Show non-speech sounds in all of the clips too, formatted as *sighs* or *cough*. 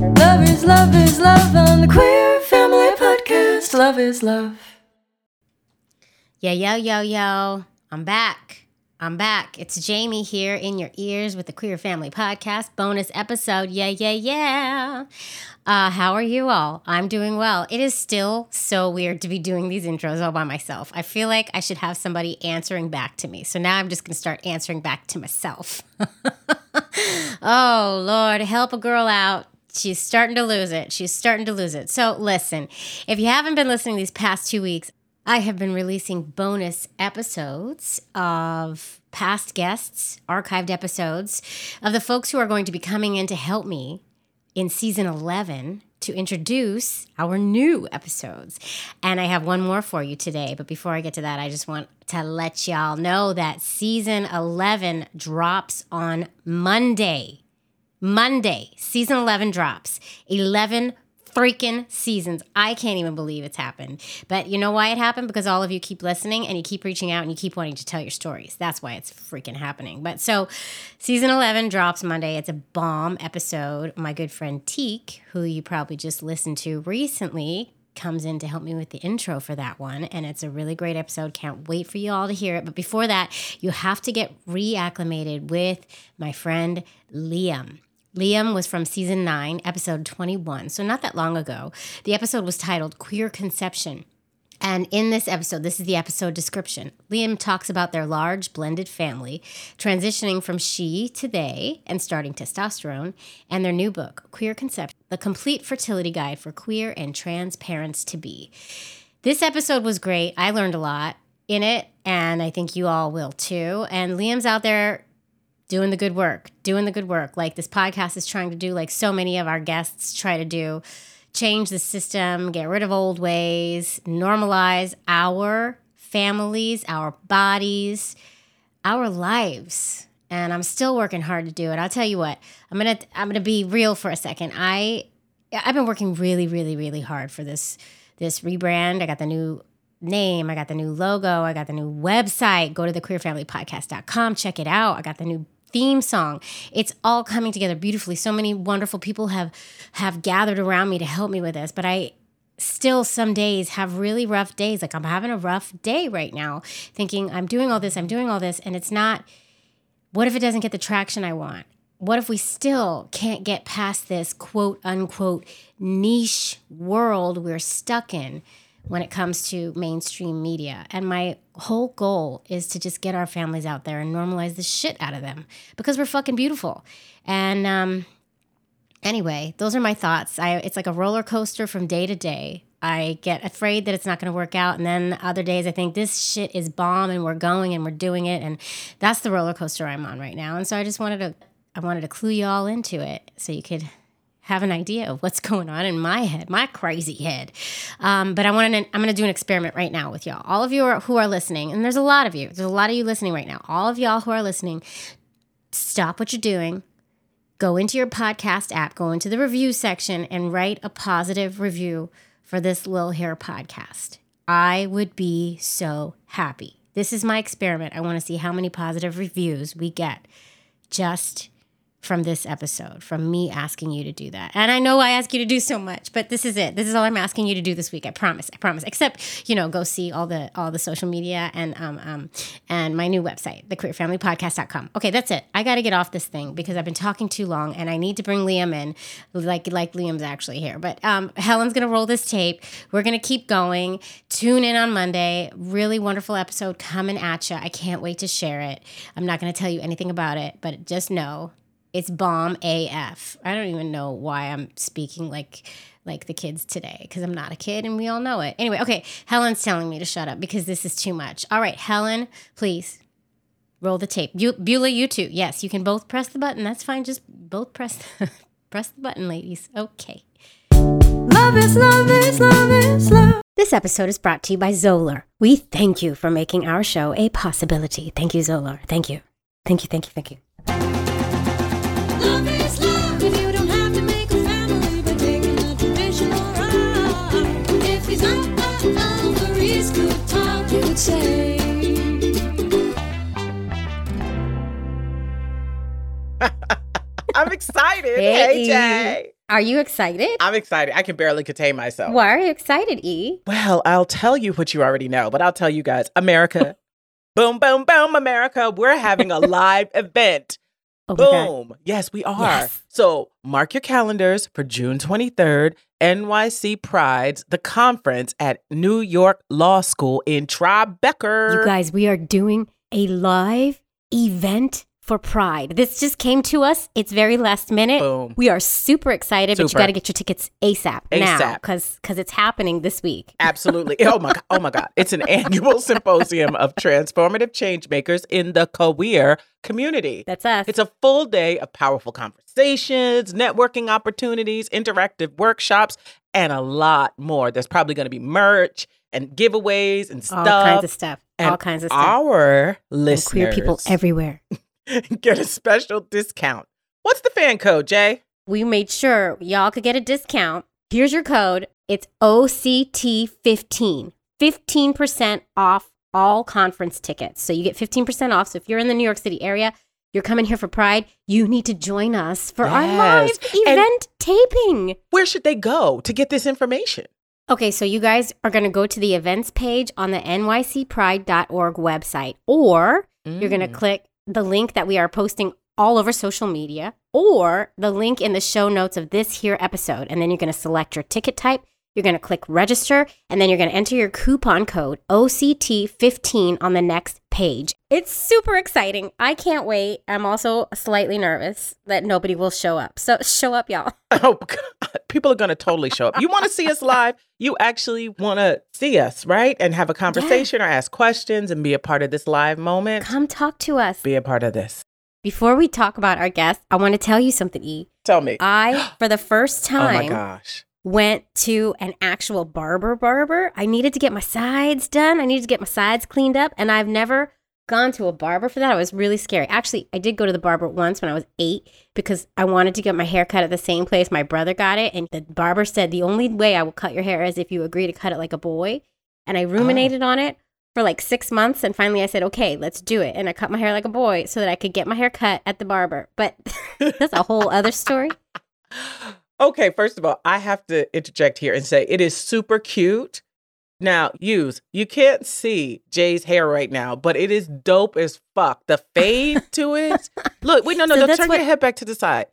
Love is love is love on the Queer Family Podcast. Love is love. Yeah, yo, yo, yo. I'm back. I'm back. It's Jamie here in your ears with the Queer Family Podcast bonus episode. Yeah, yeah, yeah. Uh, how are you all? I'm doing well. It is still so weird to be doing these intros all by myself. I feel like I should have somebody answering back to me. So now I'm just going to start answering back to myself. *laughs* oh, Lord, help a girl out. She's starting to lose it. She's starting to lose it. So, listen, if you haven't been listening these past two weeks, I have been releasing bonus episodes of past guests, archived episodes of the folks who are going to be coming in to help me in season 11 to introduce our new episodes. And I have one more for you today. But before I get to that, I just want to let y'all know that season 11 drops on Monday. Monday, season 11 drops. 11 freaking seasons. I can't even believe it's happened. But you know why it happened? Because all of you keep listening and you keep reaching out and you keep wanting to tell your stories. That's why it's freaking happening. But so season 11 drops Monday. It's a bomb episode. My good friend Teak, who you probably just listened to recently, comes in to help me with the intro for that one. And it's a really great episode. Can't wait for you all to hear it. But before that, you have to get reacclimated with my friend Liam. Liam was from season 9, episode 21, so not that long ago. The episode was titled Queer Conception. And in this episode, this is the episode description. Liam talks about their large blended family, transitioning from she to they and starting testosterone, and their new book, Queer Conception The Complete Fertility Guide for Queer and Trans Parents to Be. This episode was great. I learned a lot in it, and I think you all will too. And Liam's out there doing the good work, doing the good work, like this podcast is trying to do, like so many of our guests try to do. Change the system, get rid of old ways, normalize our families, our bodies, our lives. And I'm still working hard to do it. I'll tell you what. I'm going to I'm going to be real for a second. I I've been working really really really hard for this this rebrand. I got the new name. I got the new logo. I got the new website. Go to the queerfamilypodcast.com. Check it out. I got the new theme song. It's all coming together beautifully. So many wonderful people have have gathered around me to help me with this, but I still some days have really rough days. Like I'm having a rough day right now, thinking I'm doing all this, I'm doing all this, and it's not what if it doesn't get the traction I want? What if we still can't get past this quote unquote niche world we're stuck in? when it comes to mainstream media. And my whole goal is to just get our families out there and normalize the shit out of them because we're fucking beautiful. And um, anyway, those are my thoughts. I, it's like a roller coaster from day to day. I get afraid that it's not going to work out. And then other days I think this shit is bomb and we're going and we're doing it. And that's the roller coaster I'm on right now. And so I just wanted to, I wanted to clue you all into it so you could have an idea of what's *laughs* going on in my head, my crazy head. Um, but I want to. I'm going to do an experiment right now with y'all. All of you are, who are listening, and there's a lot of you. There's a lot of you listening right now. All of y'all who are listening, stop what you're doing. Go into your podcast app, go into the review section, and write a positive review for this Lil Hair podcast. I would be so happy. This is my experiment. I want to see how many positive reviews we get just from this episode, from me asking you to do that. And I know I ask you to do so much, but this is it. This is all I'm asking you to do this week. I promise. I promise. Except, you know, go see all the all the social media and um um and my new website, thequeerfamilypodcast.com. Okay, that's it. I got to get off this thing because I've been talking too long and I need to bring Liam in like like Liam's actually here. But um Helen's going to roll this tape. We're going to keep going. Tune in on Monday. Really wonderful episode coming at you. I can't wait to share it. I'm not going to tell you anything about it, but just know it's bomb AF. I don't even know why I'm speaking like like the kids today because I'm not a kid and we all know it. Anyway, okay, Helen's telling me to shut up because this is too much. All right, Helen, please roll the tape. You, Beulah, you too. Yes, you can both press the button. That's fine. Just both press *laughs* press the button, ladies. Okay. Love is love is love is love. This episode is brought to you by Zolar. We thank you for making our show a possibility. Thank you, Zolar. Thank you. Thank you, thank you, thank you. I'm excited. Hey. Hey, Jay. Are you excited? I'm excited. I can barely contain myself. Why are you excited, E? Well, I'll tell you what you already know, but I'll tell you guys America. *laughs* boom, boom, boom, America. We're having a *laughs* live event. Oh. Boom. Yes, we are. Yes. So mark your calendars for June 23rd, NYC Prides, the conference at New York Law School in Tribeca. You guys, we are doing a live event for Pride. This just came to us. It's very last minute. Boom. We are super excited, but you got to get your tickets ASAP, now because because it's happening this week. *laughs* Absolutely. Oh my god. Oh my god. It's an annual *laughs* symposium of transformative change makers in the queer community. That's us. It's a full day of powerful conversations, networking opportunities, interactive workshops, and a lot more. There's probably going to be merch and giveaways and all kinds of stuff. and all kinds of stuff. Our And listeners queer people everywhere. *laughs* get a special discount. What's the fan code, Jay? We made sure y'all could get a discount. Here's your code. It's OCT15. 15% off all conference tickets. So you get 15% off. So if you're in the New York City area, you're coming here for Pride, you need to join us for our live Yes. And- event taping. Where should they go to get this information? Okay, so you guys are going to go to the events page on the nycpride.org website, or you're going to Mm. click the link that we are posting all over social media, or the link in the show notes of this here episode. And then you're going to select your ticket type. You're going to click register, and then you're going to enter your coupon code OCT15 on the next page. It's super exciting. I can't wait. I'm also slightly nervous that nobody will show up. So *laughs* show up, y'all. *laughs* Oh, God. people are going to totally show up. You want to see us live? *laughs* You actually want to see us, right? And have a conversation or ask questions and be a part of this live moment. Come talk to us. Be a part of this. Before we talk about our guest, I want to tell you something, E. Tell me. I, *gasps* for the first time, oh my gosh. Went to an actual barber barber. I needed to get my sides done. I needed to get my sides cleaned up. And I've never gone to a barber for that. I was really scary. Actually, I did go to the barber once when I was eight because I wanted to get my hair cut at the same place my brother got it. And the barber said, the only way I will cut your hair is if you agree to cut it like a boy. And I oh. ruminated on it for like six months. And finally I said, okay, let's do it. And I cut my hair like a boy so that I could get my hair cut at the barber. But *laughs* that's a whole other story. *laughs* Okay, first of all, I have to interject here and say it is super cute. Now, use you can't see Jay's hair right now, but it is dope as fuck. The fade *laughs* to it. Look, wait, no, no, So no. Turn what- your head back to the side.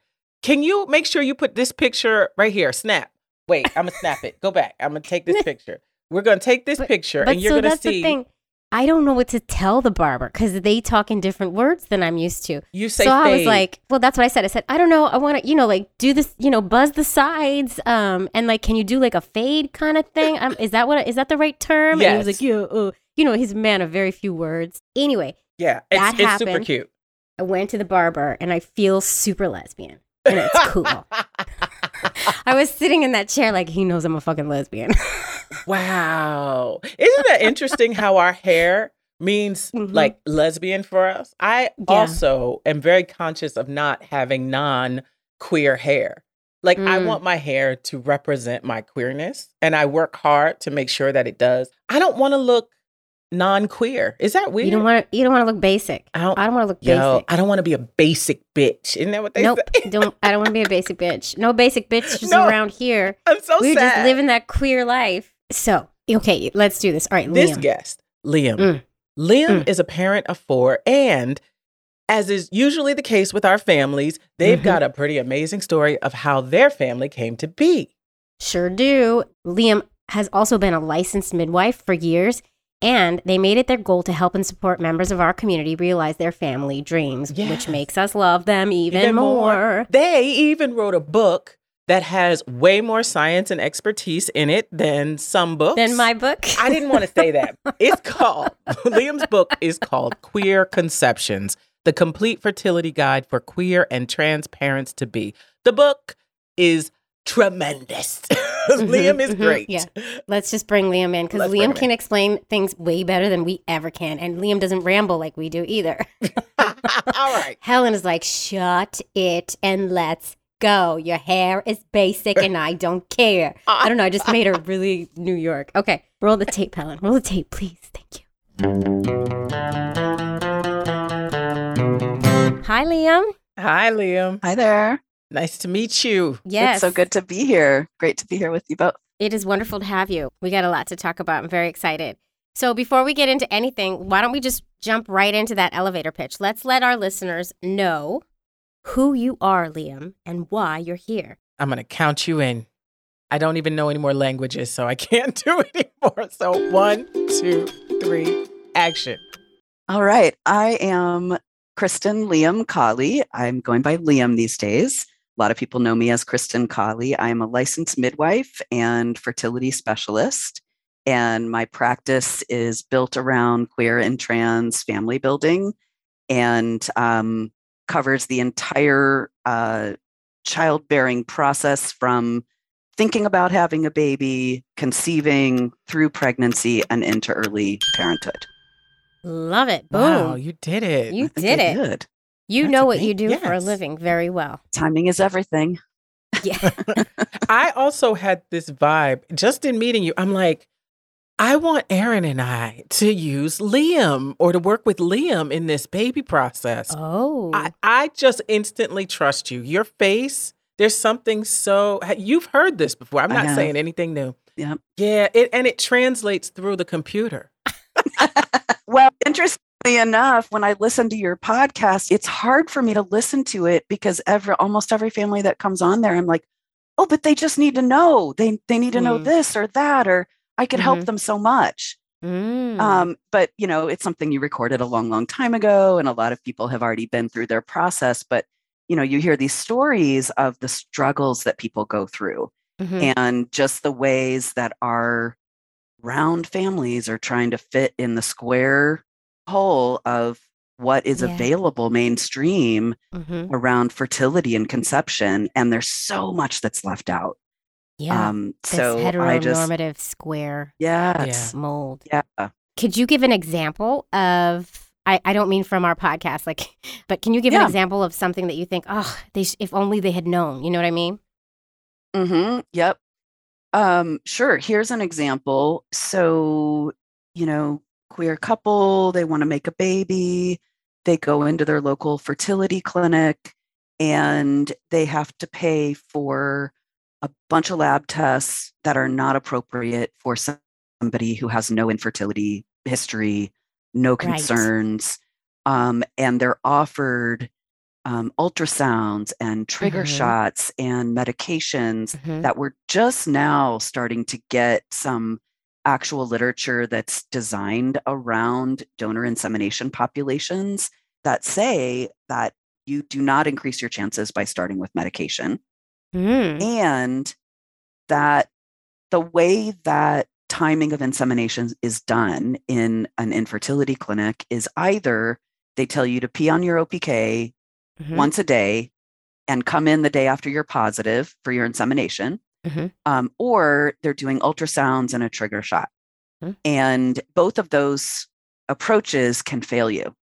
Can you make sure you put this picture right here? Snap. Wait, I'm gonna snap it. Go back. I'm gonna take this *laughs* picture. We're gonna take this But- picture, But and you're so gonna see. I don't know what to tell the barber because they talk in different words than I'm used to. You say so I was like, well, that's what I said. I said, I don't know. I want to, you know, like do this, you know, buzz the sides, um, and like, can you do like a fade kind of thing? Um, is that what is that the right term? And he was Yes. like, yeah, uh, you know, he's a man of very few words. Anyway, yeah, it's, that it's super cute. I went to the barber and I feel super lesbian, and it's cool. *laughs* *laughs* I was sitting in that chair like he knows I'm a fucking lesbian. *laughs* Wow. Isn't that interesting how our hair means Mhm. like lesbian for us? I Yeah. also am very conscious of not having non queer hair. Like, I Mm. want my hair to represent my queerness, and I work hard to make sure that it does. I don't want to look non queer. Is that weird? you don't want to. You don't want to look basic. I don't, I don't want to look yo, basic. I don't want to be a basic bitch. Isn't that what they nope. say? don't. I don't want to be a basic bitch. No basic *laughs* bitches No. around here. I'm so We're sad. just living that queer life. So okay, let's do this. All right, this Liam. guest, Liam. Mm. Liam Mm. is a parent of four, and as is usually the case with our families, they've Mhm. got a pretty amazing story of how their family came to be. Sure do. Liam has also been a licensed midwife for years, and they made it their goal to help and support members of our community realize their family dreams, Yes. which makes us love them even, Even more. more. They even wrote a book that has way more science and expertise in it than some books. Than my book. I didn't want to say that. *laughs* It's called, Liam's book is called Queer Conceptions The Complete Fertility Guide for Queer and Trans Parents to Be. The book is tremendous. *laughs* Liam is mhm, great. yeah. Let's just bring Liam in because Let's bring him Liam can explain things way better than we ever can, and Liam doesn't ramble like we do either. *laughs* All right. Helen is like, shut it and let's go. Your hair is basic and I don't care. *laughs* I don't know. I just made her really New York. Okay. Roll the tape, Helen. Roll the tape, please. Thank you. Hi, Liam. Hi, Liam. Hi there. Nice to meet you. Yes. It's so good to be here. Great to be here with you both. It is wonderful to have you. We got a lot to talk about. I'm very excited. So before we get into anything, why don't we just jump right into that elevator pitch? Let's let our listeners know who you are, Liam, and why you're here. I'm going to count you in. I don't even know any more languages, so I *laughs* can't do *laughs* it anymore. So one, two, three, action. All right. I am Kristin Liam Kali. I'm going by Liam these days. A lot of people know me as Kristin Kali. I am a licensed midwife and fertility specialist. And my practice is built around queer and trans family building and um, covers the entire uh, childbearing process from thinking about having a baby, conceiving, through pregnancy, and into early parenthood. Love it. Boom. Wow, you did it. you did it. did. You That's know what you amazing. do for a living very well. Timing is everything. Yeah. *laughs* I also had this vibe just in meeting you. I'm like, I want Aaron and I to use Liam or to work with Liam in this baby process. oh. I, I just instantly trust you. Your face, there's something so you've heard this before. I'm not saying anything new. Yep. Yeah, it and it translates through the computer. *laughs* Well, interestingly enough, when I listen to your podcast, it's hard for me to listen to it because every almost every family that comes on there, I'm like, oh, but they just need to know. They they need to know Mm. this or that, or I could help Mhm. them so much. Mm. Um, but you know, it's something you recorded a long, long time ago, and a lot of people have already been through their process. But you know, you hear these stories of the struggles that people go through Mhm. and just the ways that our round families are trying to fit in the square hole of what is Yeah. available mainstream Mhm. around fertility and conception and there's so much that's left out Yeah. um this so i just heteronormative square yes mold. yeah Could you give an example of? I, I don't mean from our podcast, like, *laughs* but can you give an example of something that you think, oh, they sh- if only they had known? You know what I mean? Mm-hmm. Yep. Um, sure. Here's an example. So, you know, queer couple, they want to make a baby. They go into their local fertility clinic and they have to pay for a bunch of lab tests that are not appropriate for somebody who has no infertility history, no Right. concerns. Um, and they're offered um, ultrasounds and trigger Mhm. shots and medications Mhm. that we're just now starting to get some actual literature that's designed around donor insemination populations that say that you do not increase your chances by starting with medication Mm. and that the way that timing of insemination is done in an infertility clinic is either they tell you to pee on your OPK Mhm. once a day and come in the day after you're positive for your insemination, Mhm. um, or they're doing ultrasounds and a trigger shot. Hmm. And both of those approaches can fail you.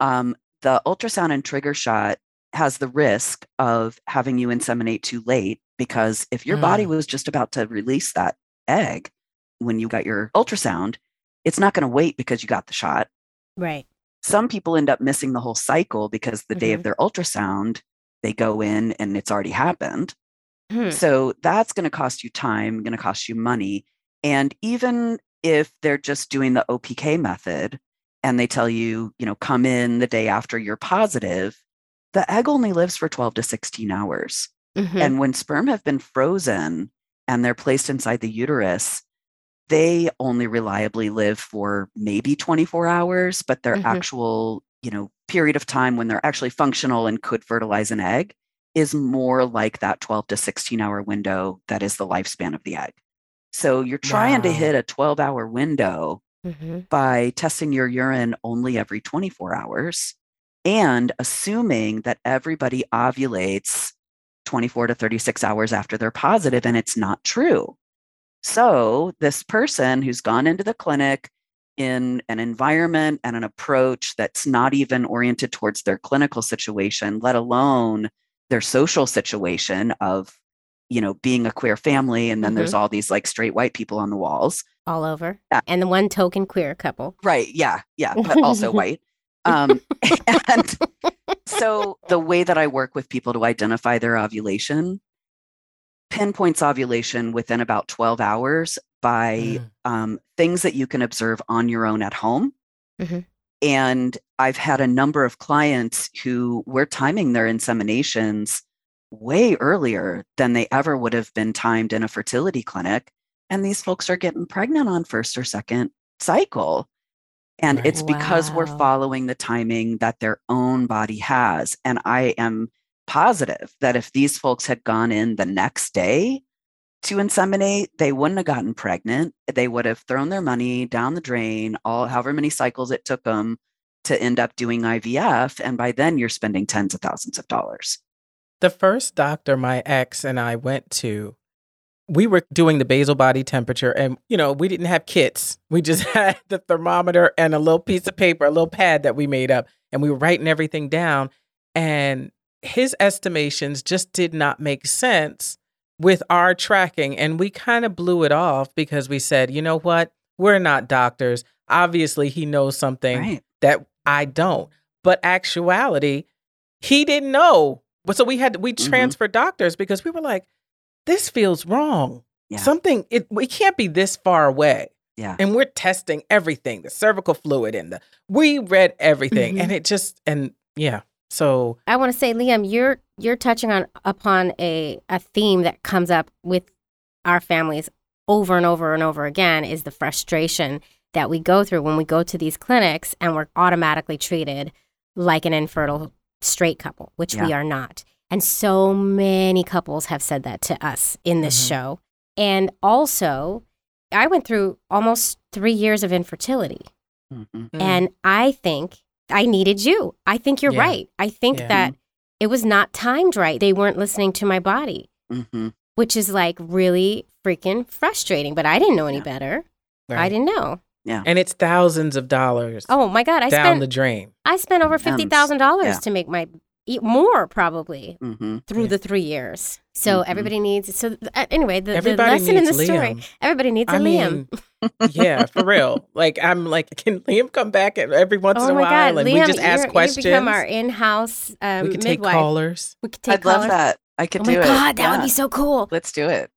Um, the ultrasound and trigger shot has the risk of having you inseminate too late because if your body Mm. was just about to release that egg when you got your ultrasound, it's not going to wait because you got the shot Right. some people end up missing the whole cycle because the day Mhm. of their ultrasound they go in and it's already happened Hmm. so that's going to cost you time going to cost you money and even if they're just doing the opk method and they tell you you know come in the day after you're positive the egg only lives for 12 to 16 hours Mhm. and when sperm have been frozen and they're placed inside the uterus, they only reliably live for maybe 24 hours, but their Mhm. actual, you know, period of time when they're actually functional and could fertilize an egg is more like that 12 to 16 hour window that is the lifespan of the egg. So you're trying to hit a 12 hour window Mhm. by testing your urine only every 24 hours and assuming that everybody ovulates 24 to 36 hours after they're positive, and it's not true. So, this person who's gone into the clinic in an environment and an approach that's not even oriented towards their clinical situation, let alone their social situation of, you know, being a queer family. And then there's mm-hmm. all these like straight white people on the walls. All over. Yeah. And the one token queer couple. Right. Yeah. Yeah. But also *laughs* white. Um, *laughs* and so the way that I work with people to identify their ovulation pinpoints ovulation within about 12 hours by Mm. um, things that you can observe on your own at home. Mm-hmm. And I've had a number of clients who were timing their inseminations way earlier than they ever would have been timed in a fertility clinic. And these folks are getting pregnant on first or second cycle. And Right. it's because we're following the timing that their own body has. And I am positive that if these folks had gone in the next day to inseminate, they wouldn't have gotten pregnant. They would have thrown their money down the drain, all however many cycles it took them to end up doing IVF. And by then you're spending tens of thousands of dollars. The first doctor my ex and I went to, we were doing the basal body temperature, and you know, we didn't have kits. We just *laughs* had the thermometer and a little piece of paper, a little pad that we made up, and we were writing everything down. And his estimations just did not make sense with our tracking. And we kind of blew it off because we said, you know what? We're not doctors. Obviously, he knows something Right. that I don't. But actuality, he didn't know. So we had we Mhm. transferred doctors because we were like, this feels wrong. Yeah. Something it we can't be this far away. Yeah. And we're testing everything, the cervical fluid and the we read everything. Mhm. And it just and yeah. So I want to say, Liam, you're you're touching on upon a a theme that comes up with our families over and over and over again is the frustration that we go through when we go to these clinics and we're automatically treated like an infertile straight couple, which we are not. And so many couples have said that to us in this Mhm. show. And also, I went through almost three years of infertility. Mhm. And I think I needed you. I think you're Yeah. right. I think Yeah. that it was not timed right. They weren't listening to my body, Mhm. which is like really freaking frustrating. But I didn't know any Yeah. better. I didn't know. Yeah. and it's thousands of dollars Oh my God. I down spent the drain. I spent over fifty thousand dollars Yeah. to make my more probably Mhm. through Yeah. the three years. So Mhm. everybody needs. So uh, anyway, the, the lesson in the needs story. Everybody needs a I Liam. mean, yeah, for real. *laughs* Like I'm like, can Liam come back every once oh in a while God, and Liam, we just ask questions? You become our in-house um, we could take callers. We could take I'd love that. I could Oh do my it. God, that would be so cool. Let's do it.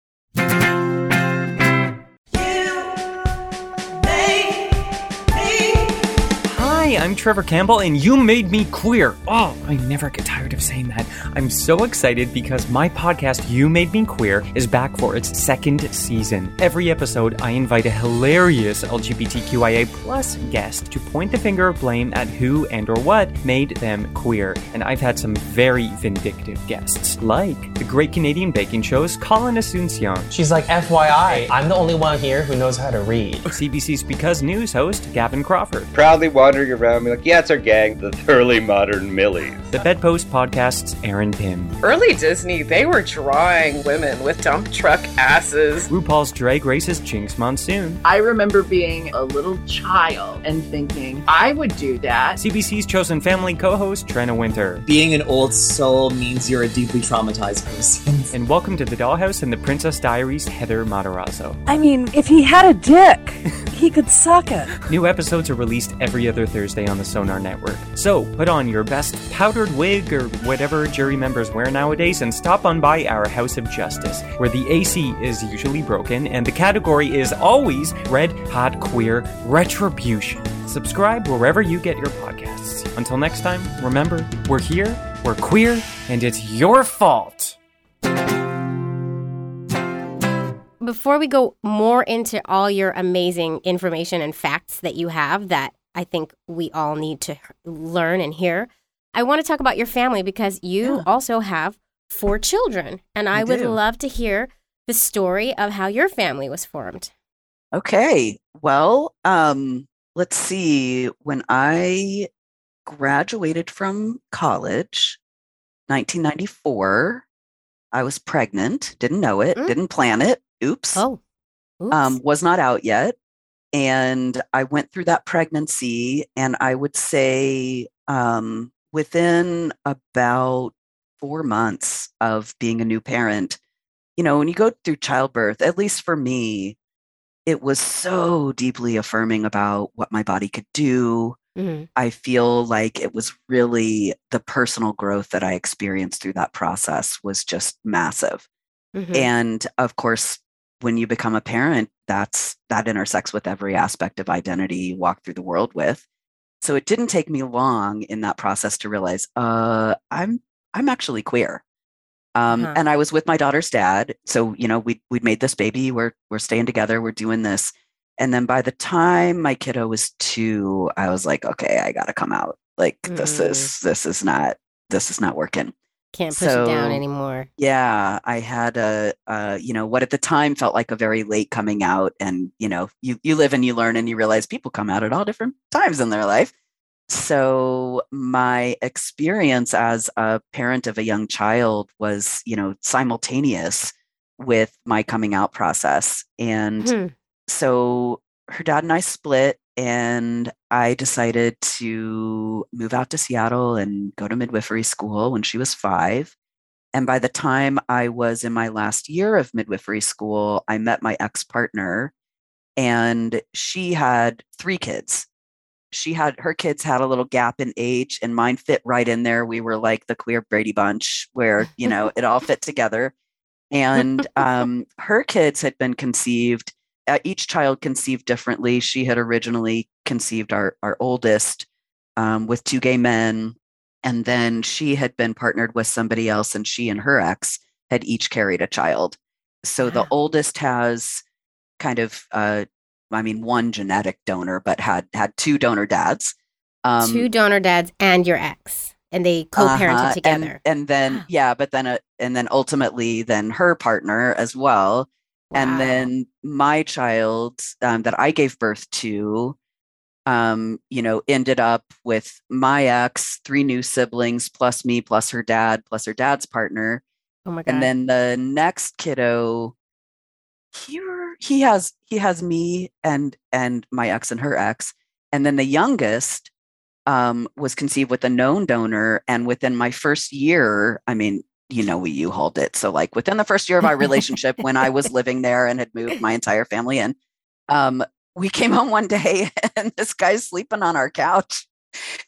Hi, I'm Trevor Campbell, and you made me queer. Oh, I never get tired of saying that. I'm so excited because my podcast, You Made Me Queer, is back for its second season. Every episode, I invite a hilarious LGBTQIA plus guest to point the finger of blame at who and or what made them queer. And I've had some very vindictive guests, like the Great Canadian Baking Show's Colin Asuncion, She's like, FYI, I'm the only one here who knows how to read. *laughs* CBC's Because News host Gavin Crawford, proudly wandering around, be like, yeah, it's our gang, the thoroughly modern Millies. the Bedpost Podcast's Aaron Pym, Early Disney, they were drawing women with dump truck asses. RuPaul's Drag Race's Jinkx Monsoon, I remember being a little child and thinking I would do that. CBC's chosen family co-host Tranna Wintour, Being an old soul means you're a deeply traumatized person. *laughs* and welcome to the Dollhouse and the Princess Diaries Heather Matarazzo. I mean, if he had a dick, *laughs* he could suck it. New episodes are released every other Thursday on the Sonar Network. So put on your best powdered wig or whatever jury members wear nowadays and stop on by our House of Justice, where the AC is usually broken and the category is always Red Hot Queer Retribution. Subscribe wherever you get your podcasts. Until next time, remember, we're here, we're queer, and it's your fault. Before we go more into all your amazing information and facts that you have that I think we all need to learn and hear, I want to talk about your family because you Yeah. also have four children. And I, I would do. love to hear the story of how your family was formed. Okay. Well, um, let's see. When I graduated from college, 1994, I was pregnant. Didn't know it. Mm. Didn't plan it. Oops. Oh, oops. um, was not out yet. And I went through that pregnancy, and I would say um, within about four months of being a new parent, you know, when you go through childbirth, at least for me, it was so deeply affirming about what my body could do, Mhm. I feel like it was really the personal growth that I experienced through that process was just massive. Mhm. And of course, when you become a parent, that's that intersects with every aspect of identity you walk through the world with. So it didn't take me long in that process to realize, uh, I'm I'm actually queer. Um, Uh-huh. And I was with my daughter's dad, so you know we we'd made this baby. We're we're staying together. We're doing this, and then by the time my kiddo was two, I was like, okay, I got to come out. Like this Mm. is this is not this is not working. Can't push it down anymore. Yeah, I had a, uh, you know, what at the time felt like a very late coming out, and you know, you you live and you learn, and you realize people come out at all different times in their life. So my experience as a parent of a young child was, you know, simultaneous with my coming out process, and Hmm. so her dad and I split, and I decided to move out to Seattle and go to midwifery school when she was five. And by the time I was in my last year of midwifery school, I met my ex partner, and she had three kids. She had her kids had a little gap in age, and mine fit right in there. We were like the queer Brady Bunch, where, you know, it all fit together. *laughs* And um, her kids had been conceived each child conceived differently. She had originally conceived our our oldest um, with two gay men, and then she had been partnered with somebody else, and she and her ex had each carried a child. So the oldest has kind of, uh, I mean, one genetic donor, but had had two donor dads. Um, Two donor dads and your ex, and they co-parented uh-huh, together. and, and then yeah, but then uh, and then ultimately then her partner as well Wow. and then my child um, that I gave birth to, um, you know, ended up with my ex, three new siblings, plus me, plus her dad, plus her dad's partner, oh my god. and then the next kiddo, he he has he has me and and my ex and her ex, and then the youngest um, was conceived with a known donor, and within my first year, I mean, you know, we you hold it. So like within the first year of our relationship, when I was living there and had moved my entire family in, um, we came home one day *laughs* and this guy's sleeping on our couch,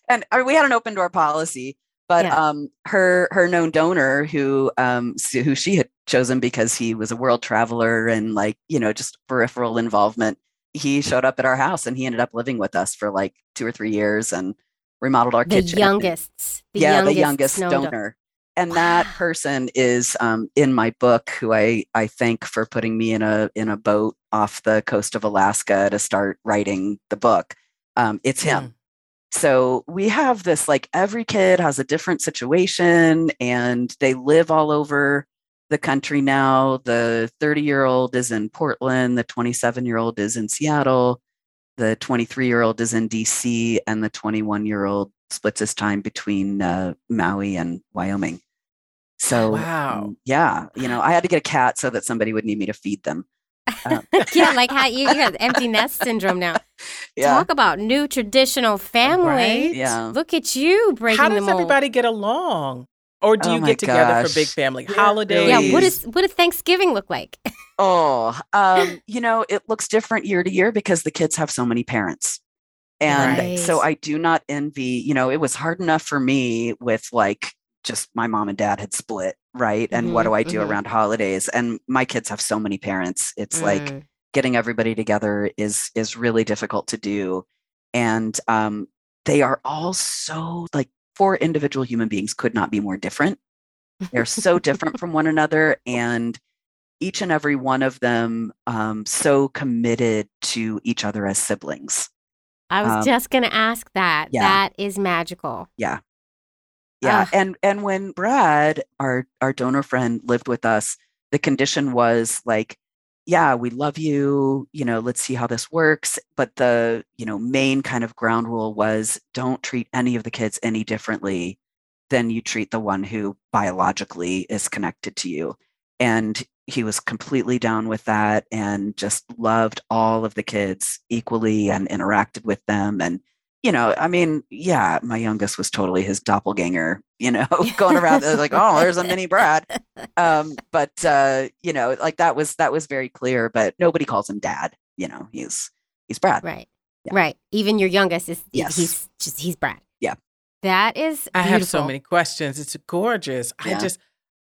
and I mean, we had an open door policy. But Yeah. um, her her known donor, who um, who she had chosen because he was a world traveler and like you know just peripheral involvement, he showed up at our house and he ended up living with us for like two or three years and remodeled our the kitchen. youngest. The yeah, youngest the youngest donor. donor. And that person is um, in my book, who I I thank for putting me in a in a boat off the coast of Alaska to start writing the book. Um, it's him. So we have this like every kid has a different situation and they live all over the country now. The 30 year old is in Portland, the 27 year old is in Seattle, the 23 year old is in DC, and the 21 year old splits his time between uh, Maui and Wyoming. So, Wow. um, yeah, you know, I had to get a cat so that somebody would need me to feed them. *laughs* yeah, like how you, you got empty nest syndrome now. *laughs* Yeah. Talk about new traditional family. Right? Yeah. Look at you breaking How the does mold. everybody get along? Or do Oh you get together gosh. for big family There holidays? Yeah, what Please. is what does Thanksgiving look like? *laughs* Oh, um, you know, it looks different year to year because the kids have so many parents. And so I do not envy, you know, it was hard enough for me with like just my mom and dad had split, right? And what do I do mhm. around holidays? And my kids have so many parents. It's like Mm. getting everybody together is is really difficult to do. And um they are all so like four individual human beings could not be more different. They're so different from one another and each and every one of them um, so committed to each other as siblings. I was Um, just gonna ask that. yeah. That is magical. Yeah. Yeah. Ugh. And and when Brad, our our donor friend, lived with us, the condition was like, yeah, we love you, you know, let's see how this works. But the, you know, main kind of ground rule was don't treat any of the kids any differently than you treat the one who biologically is connected to you. And he was completely down with that and just loved all of the kids equally and interacted with them and you know, I mean, yeah, my youngest was totally his doppelganger, you know, *laughs* *laughs* going around like, oh, there's a mini Brad. Um, *laughs* but uh, you know, like that was that was very clear, but nobody calls him dad, you know, he's he's Brad. Right. Right. Even your youngest is Yes. he's just he's Brad. Yeah. That is I have so many questions. It's gorgeous. I just,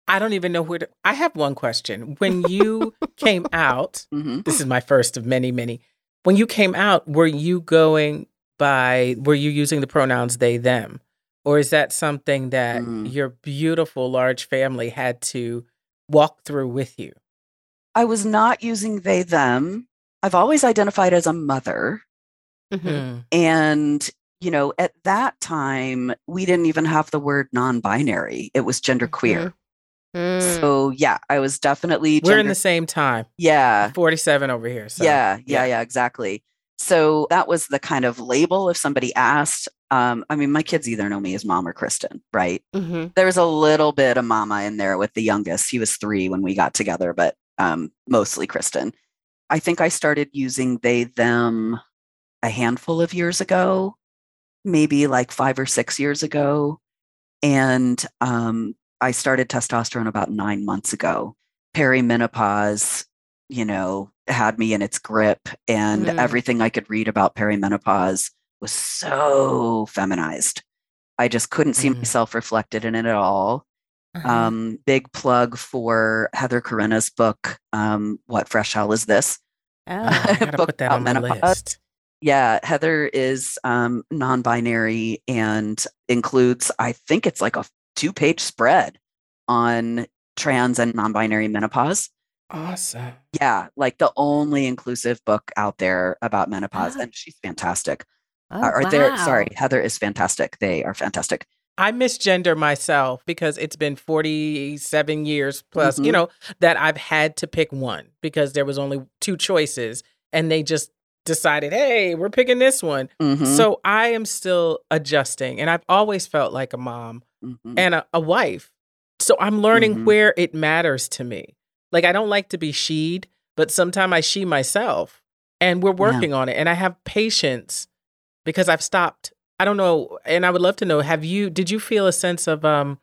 I don't even know where to. I have one question. When you came out, Mhm. this is my first of many, many. When you came out, were you going by, were you using the pronouns they, them? Or is that something that Mm. your beautiful large family had to walk through with you? I was not using they, them. I've always identified as a mother. Mhm. Mm. And, you know, at that time, we didn't even have the word non binary, it was genderqueer. Mm. So, yeah, I was definitely We're in the same time. Yeah. 47 over here. So. yeah, yeah, yeah. yeah, exactly. So that was the kind of label if somebody asked. Um, I mean, my kids either know me as mom or Kristin, right? Mhm. There was a little bit of mama in there with the youngest. He was three when we got together, but um, mostly Kristin. I think I started using they, them a handful of years ago, maybe like five or six years ago. And um, I started testosterone about nine months ago. Perimenopause, you know, had me in its grip, and Mm. everything I could read about perimenopause was so feminized. I just couldn't see Mm. myself reflected in it at all. Uh-huh. Um, big plug for Heather Corinna's book, um, What Fresh Hell Is This? Oh. *laughs* Book put that on my menopause. list. Yeah, Heather is um, non binary and includes, I think it's like a two page spread on trans and non binary menopause. Awesome. Yeah, like the only inclusive book out there about menopause. Ah. And she's fantastic. Oh, there, wow. sorry, Heather is fantastic. They are fantastic. I misgender myself because it's been 47 years plus, you Mhm. know, that I've had to pick one because there was only two choices and they just decided, "Hey, we're picking this one." Mhm, So I am still adjusting and I've always felt like a mom mhm. and a, a wife. So I'm learning Mhm. where it matters to me. Like I don't like to be sheed, but sometimes I she myself and we're Yeah. working on it and I have patience because I've stopped. I don't know and I would love to know have you did you feel a sense of um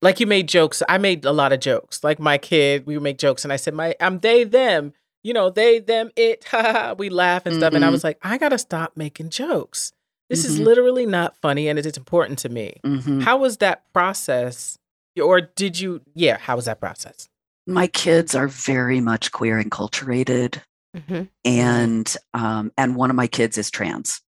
like you made jokes. I made a lot of jokes. Like my kid, we would make jokes and I said my I'm they them, you know, they them it. *laughs* we laugh and stuff and I Mhm. was like I got to stop making jokes. This is Mhm. literally not funny and it is important to me. Mhm. How was that process? Or did you, yeah, how was that process? My kids are very much queer enculturated. Mhm. and um, and one of my kids is trans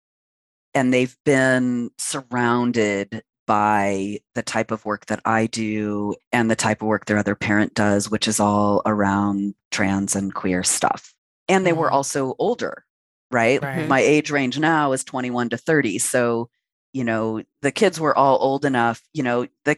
and they've been surrounded by the type of work that i do and the type of work their other parent does which is all around trans and queer stuff and they were Mhm. also older right Right. my age range now is 21 to 30 so you know the kids were all old enough you know the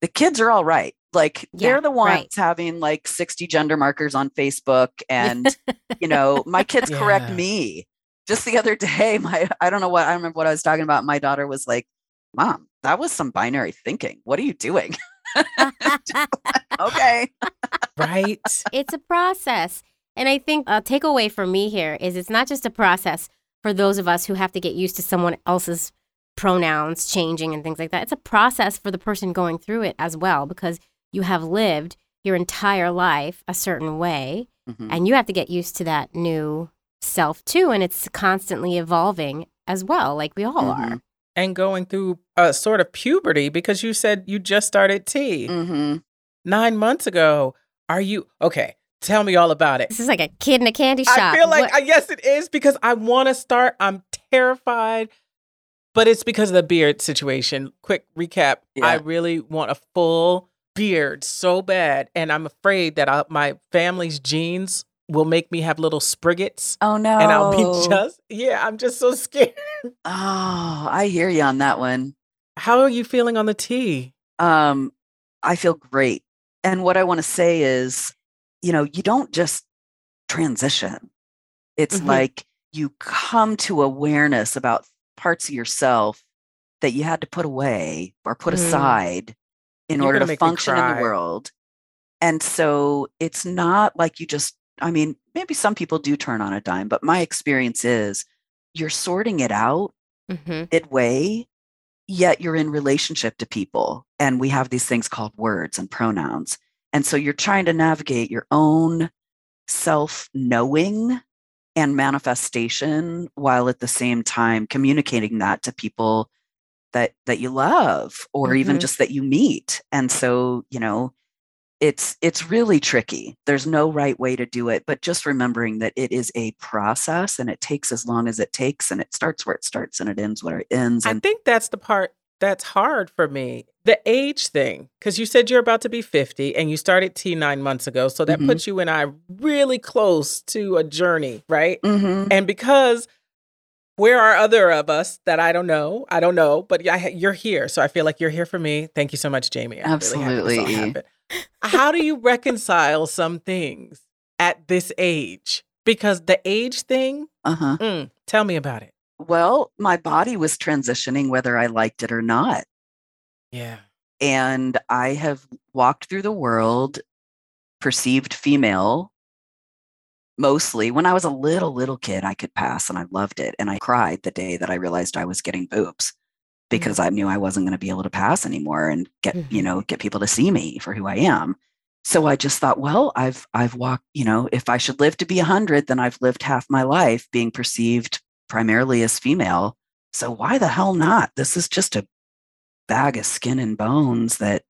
the kids are all right like Yeah, they're the ones right. having like 60 gender markers on facebook and *laughs* you know my kids correct me just the other day *laughs* my i don't know what i remember what i was talking about my daughter was like mom that was some binary thinking what are you doing *laughs* okay Right? it's a process. And I think a takeaway for me here is it's not just a process for those of us who have to get used to someone else's pronouns changing and things like that. It's a process for the person going through it as well because you have lived your entire life a certain way Mhm. and you have to get used to that new self too. And it's constantly evolving as well, like we all are. Mhm. and going through a sort of puberty because you said you just started T Mhm. nine months ago. Are you, okay, tell me all about it. This is like a kid in a candy shop. I feel like, What- I, yes, it is because I want to start. I'm terrified, but it's because of the beard situation. Quick recap I really want a full beard so bad. And I'm afraid that I, my family's genes will make me have little spriggets. oh no And I'll be just, yeah, I'm just so *laughs* scared. oh i hear you on that one How are you feeling on the T? um i feel great and what i want to say is you know you don't just transition it's Mhm. like you come to awareness about parts of yourself that you had to put away or put Mm. aside in You're order to function in the world and so it's not like you just i mean maybe some people do turn on a dime but my experience is you're sorting it out Mhm. midway, yet you're in relationship to people. And we have these things called words and pronouns. And so you're trying to navigate your own self knowing and manifestation while at the same time communicating that to people that that you love or even Mhm. just that you meet and so you know it's it's really tricky there's no right way to do it but just remembering that it is a process and it takes as long as it takes and it starts where it starts and it ends where it ends I think that's the part that's hard for me. The age thing, because you said you're about to be 50 and you started T nine months ago. So that Mhm. puts you and I really close to a journey, right? Mhm. And because where are other of us that I don't know? I don't know, but I, you're here. So I feel like you're here for me. Thank you so much, Jamie. I'm really happy this all Absolutely. happened. How do you reconcile some things at this age? Because the age thing, uh-huh mm, tell me about it. well my body was transitioning whether i liked it or not Yeah. and I have walked through the world perceived female mostly when I was a little little kid I could pass and I loved it and I cried the day that I realized I was getting boobs because I knew I wasn't going to be able to pass anymore and get you Mhm. know get people to see me for who I am. So I just thought well I've I've walked you know if I should live to be 100 then I've lived half my life being perceived primarily as female. So why the hell not? This is just a bag of skin and bones that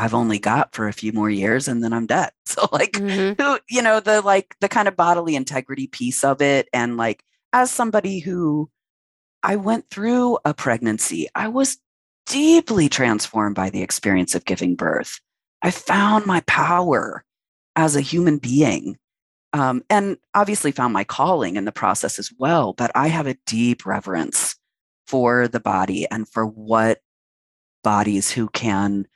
I've only got for a few more years and then I'm dead. *laughs* So like Mhm. who you know the like the kind of bodily integrity piece of it and like as somebody who I went through a pregnancy, I was deeply transformed by the experience of giving birth. I found my power as a human being. Um, and obviously found my calling in the process as well. But I have a deep reverence for the body and for what bodies who can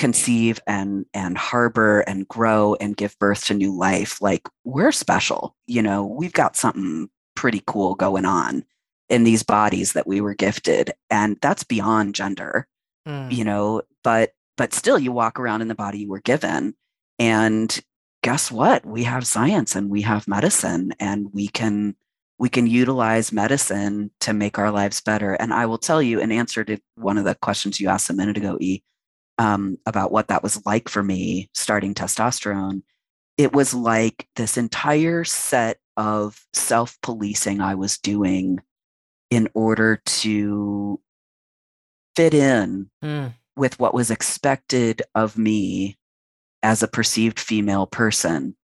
conceive and and harbor and grow and give birth to new life like we're special you know? We've got something pretty cool going on in these bodies that we were gifted and that's beyond gender Mm. you know? But but still you walk around in the body you were given and guess what? We have science and we have medicine and we can we can utilize medicine to make our lives better. And i will tell you in answer to one of the questions you asked a minute ago e um, about what that was like for me starting testosterone it was like this entire set of self-policing i was doing in order to fit in Mm. with what was expected of me as a perceived female person,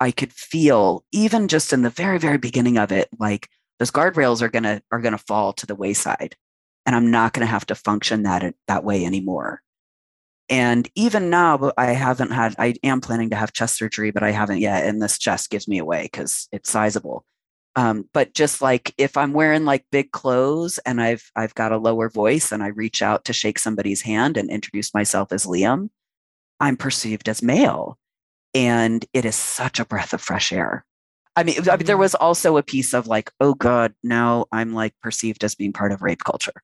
I could feel even just in the very, very beginning of it, like those guardrails are gonna are gonna fall to the wayside, and I'm not gonna have to function that that way anymore. And even now, I haven't had. I am planning to have chest surgery, but I haven't yet. And this chest gives me away because it's sizable. Um, but just like if I'm wearing like big clothes and I've I've got a lower voice and I reach out to shake somebody's hand and introduce myself as Liam, I'm perceived as male. And it is such a breath of fresh air. I mean, I mean, there Mm. was also a piece of like, oh God, now I'm like perceived as being part of rape culture.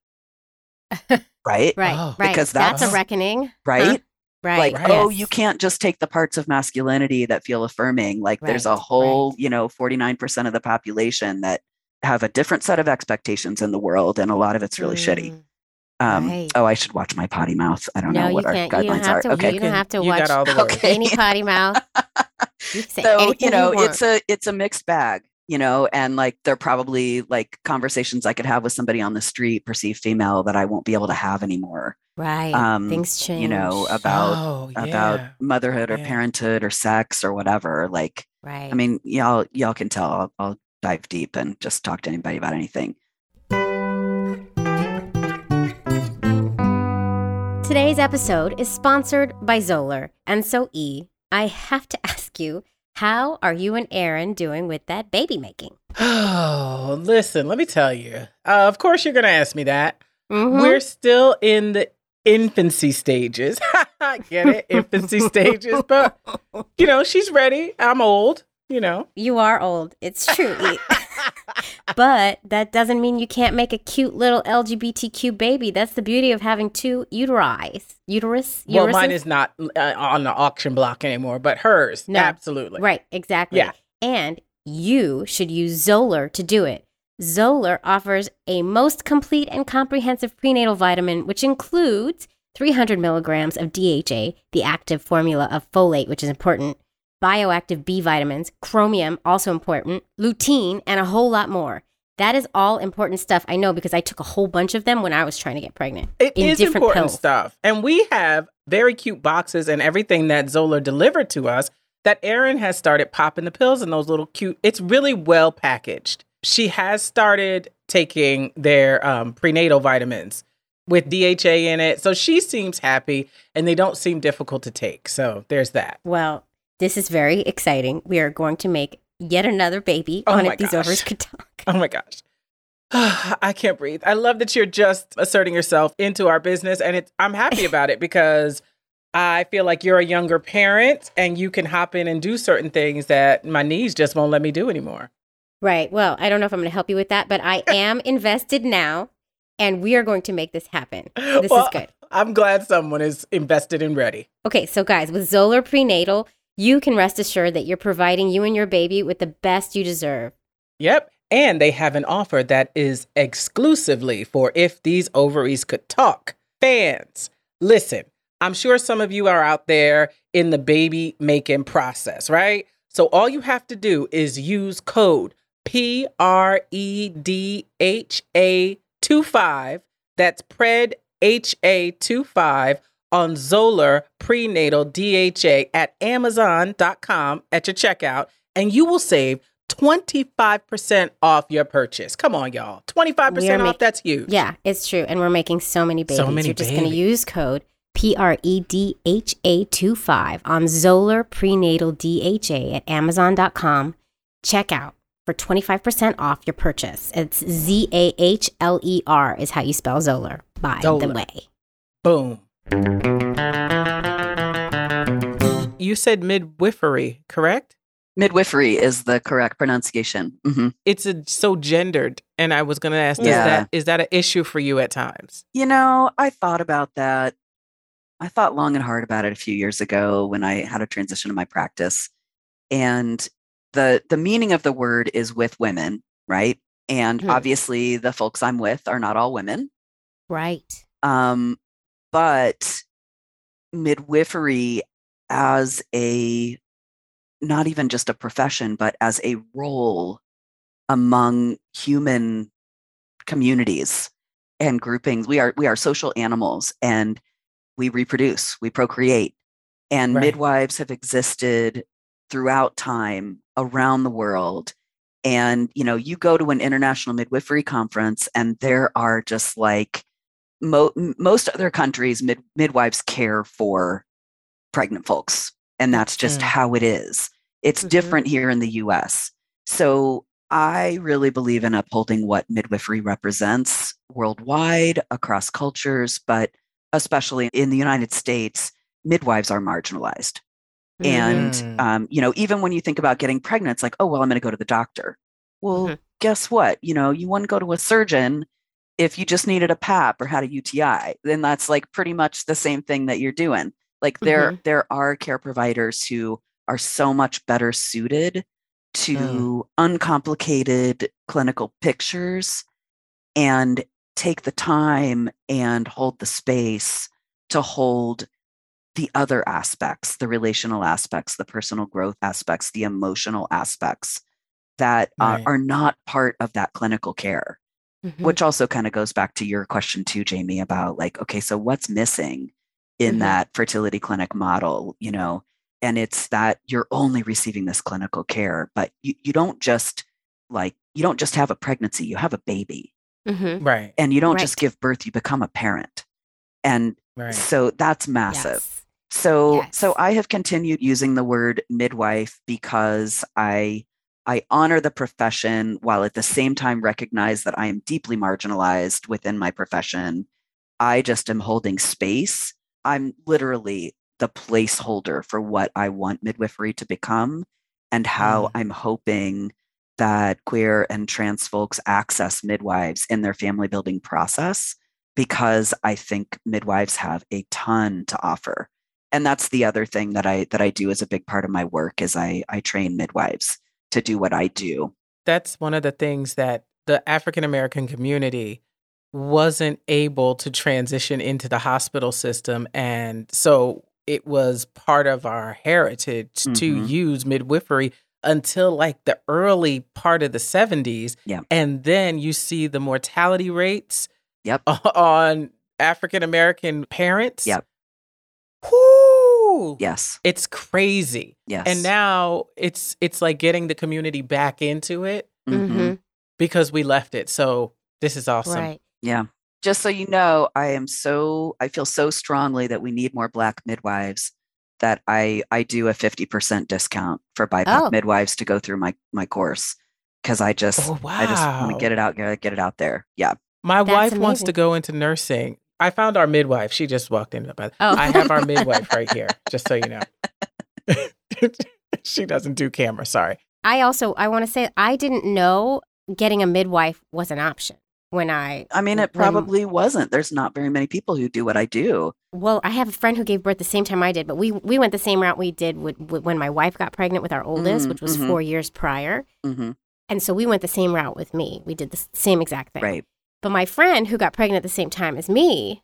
Right? *laughs* Right, Oh. right. Because that's, a reckoning. Right? Right. Like, oh, yes. you can't just take the parts of masculinity that feel affirming. Like there's Right, a right. whole, you know, 49% of the population that have a different set of expectations in the world, and a lot of it's really shitty. Mm. Um, right. Oh, I should watch my potty mouth. I don't No, know what our can't. Guidelines have are. to. okay. You don't have to You watch got all the *laughs* words. Okay. any potty mouth. You *laughs* so you know want. it's a it's a mixed bag you know and like there are probably like conversations i could have with somebody on the street perceived female that i won't be able to have anymore right. um, Things change. you know about oh, about motherhood or Yeah. parenthood or sex or whatever like right. i mean y'all y'all can tell I'll, I'll dive deep and just talk to anybody about anything Today's episode is sponsored by Zahler. And so, E, I have to *laughs* ask you, how are you and Aaron doing with that baby making? *gasps* Oh, listen, let me tell you. Uh, of course, you're going to ask me that. Mhm. We're still in the infancy stages. I *laughs* get it? Infancy stages. But, *laughs* you know, she's ready. I'm old, you know. You are old. It's true. *laughs* But that doesn't mean you can't make a cute little LGBTQ baby. That's the beauty of having two uteri. Uterus? Well, mine is not uh, on the auction block anymore, but hers, No. absolutely. Right, exactly. Yeah. And you should use Zahler to do it. Zahler offers a most complete and comprehensive prenatal vitamin, which includes 300 milligrams of DHA, the active formula of folate, which is important, bioactive B vitamins, chromium, also important, lutein, and a whole lot more. That is all important stuff. I know because I took a whole bunch of them when I was trying to get pregnant. It in is different important pills. stuff. And we have very cute boxes and everything that Zahler delivered to us that Erin has started popping the pills in those little cute, it's really well packaged. She has started taking their um, prenatal vitamins with DHA in it. So she seems happy and they don't seem difficult to take. So there's that. Well, this is very exciting. We are going to make yet another baby Oh on my it. These gosh. ovaries could talk. Oh my gosh. *sighs* I can't breathe. I love that you're just asserting yourself into our business and I'm happy *laughs* about it because I feel like you're a younger parent and you can hop in and do certain things that my knees just won't let me do anymore. Right. Well, I don't know if I'm going to help you with that, but I *laughs* am invested now, and we are going to make this happen. This Well, is good. I'm glad someone is invested and ready. Okay, so guys, with Zahler Prenatal, you can rest assured that you're providing you and your baby with the best you deserve. Yep. And they have an offer that is exclusively for if these ovaries could talk. Fans, listen, I'm sure some of you are out there in the baby making process, right? So all you have to do is use code P R E D H A 25. That's PRED H A 25 on Zahler Prenatal DHA at Amazon.com at your checkout, and you will save 25% off your purchase. Come on, y'all. 25% We are off. make- that's huge. Yeah, it's true. And we're making so many babies. So many You're just going to use code P R E D H A 25 on Zahler Prenatal DHA at Amazon.com. Check out for 25% off your purchase. It's Z A H L E R is how you spell Zahler, by the way. Boom. You said midwifery, correct? Midwifery is the correct pronunciation. hmm It's a, so gendered. And I was going to ask, is that is that an issue for you at times? You know, I thought about that. I thought long and hard about it a few years ago when I had a transition in my practice. And the the meaning of the word is with women, right? And Hmm. obviously the folks I'm with are not all women. Right. Um, but midwifery as a not even just a profession, but as a role among human communities and groupings. We are we are social animals and we reproduce, we procreate. And Right. midwives have existed throughout time around the world. And you know, you go to an international midwifery conference and there are just like mo- most other countries mid- midwives care for pregnant folks and that's just Mm. how it is it's Mhm. different here in the US so i really believe in upholding what midwifery represents worldwide across cultures but especially in the united states midwives are marginalized and Mm. um, you know even when you think about getting pregnant it's like oh well i'm going to go to the doctor well Mhm. guess what you know you want to go to a surgeon if you just needed a pap or had a uti then that's like pretty much the same thing that you're doing. Like there there are care providers who are so much better suited to uncomplicated clinical pictures and take the time and hold the space to hold the other aspects, the relational aspects, the personal growth aspects, the emotional aspects that uh, Right. are not part of that clinical care, Mhm. which also kind of goes back to your question too, Jamie, about like, okay, so what's missing in Mhm. that fertility clinic model, you know? And it's that you're only receiving this clinical care, but you, you don't just like, you don't just have a pregnancy, you have a baby Mhm. Right. and you don't just give birth, you become a parent. And Right. so that's massive. Yes. So so I have continued using the word midwife because I I honor the profession while at the same time recognize that I am deeply marginalized within my profession. I just am holding space. I'm literally the placeholder for what I want midwifery to become and how Mm. I'm hoping that queer and trans folks access midwives in their family building process because I think midwives have a ton to offer and that's the other thing that i that i do as a big part of my work is i i train midwives to do what i do that's one of the things that the African American community wasn't able to transition into the hospital system. And so it was part of our heritage to Mhm. use midwifery until like the early part of the 70s. Yeah. And then you see the mortality rates Yep. *laughs* on African American parents. Yep. Whoo! Yes. It's crazy. Yes. And now it's it's like getting the community back into it Mhm. Mhm. because we left it. So this is awesome. Right. Yeah. Just so you know, I am so I feel so strongly that we need more black midwives that I I do a 50% discount for BIPOC Oh. midwives to go through my my course cuz I just Oh I just want to get it out get, get it out there. Yeah. My That's wife wants to go into nursing. I found our midwife. She just walked in. But Oh. I have our *laughs* midwife right here, just so you know. *laughs* she doesn't do camera. Sorry. I also I want to say I didn't know getting a midwife was an option when I I mean it when- probably wasn't. There's not very many people who do what I do. Well, I have a friend who gave birth the same time I did, but we we went the same route we did with, with when my wife got pregnant with our oldest, Mhm, which was mhm. 4 years prior. Mhm. And so we went the same route with me. We did the same exact thing. Right. But my friend who got pregnant at the same time as me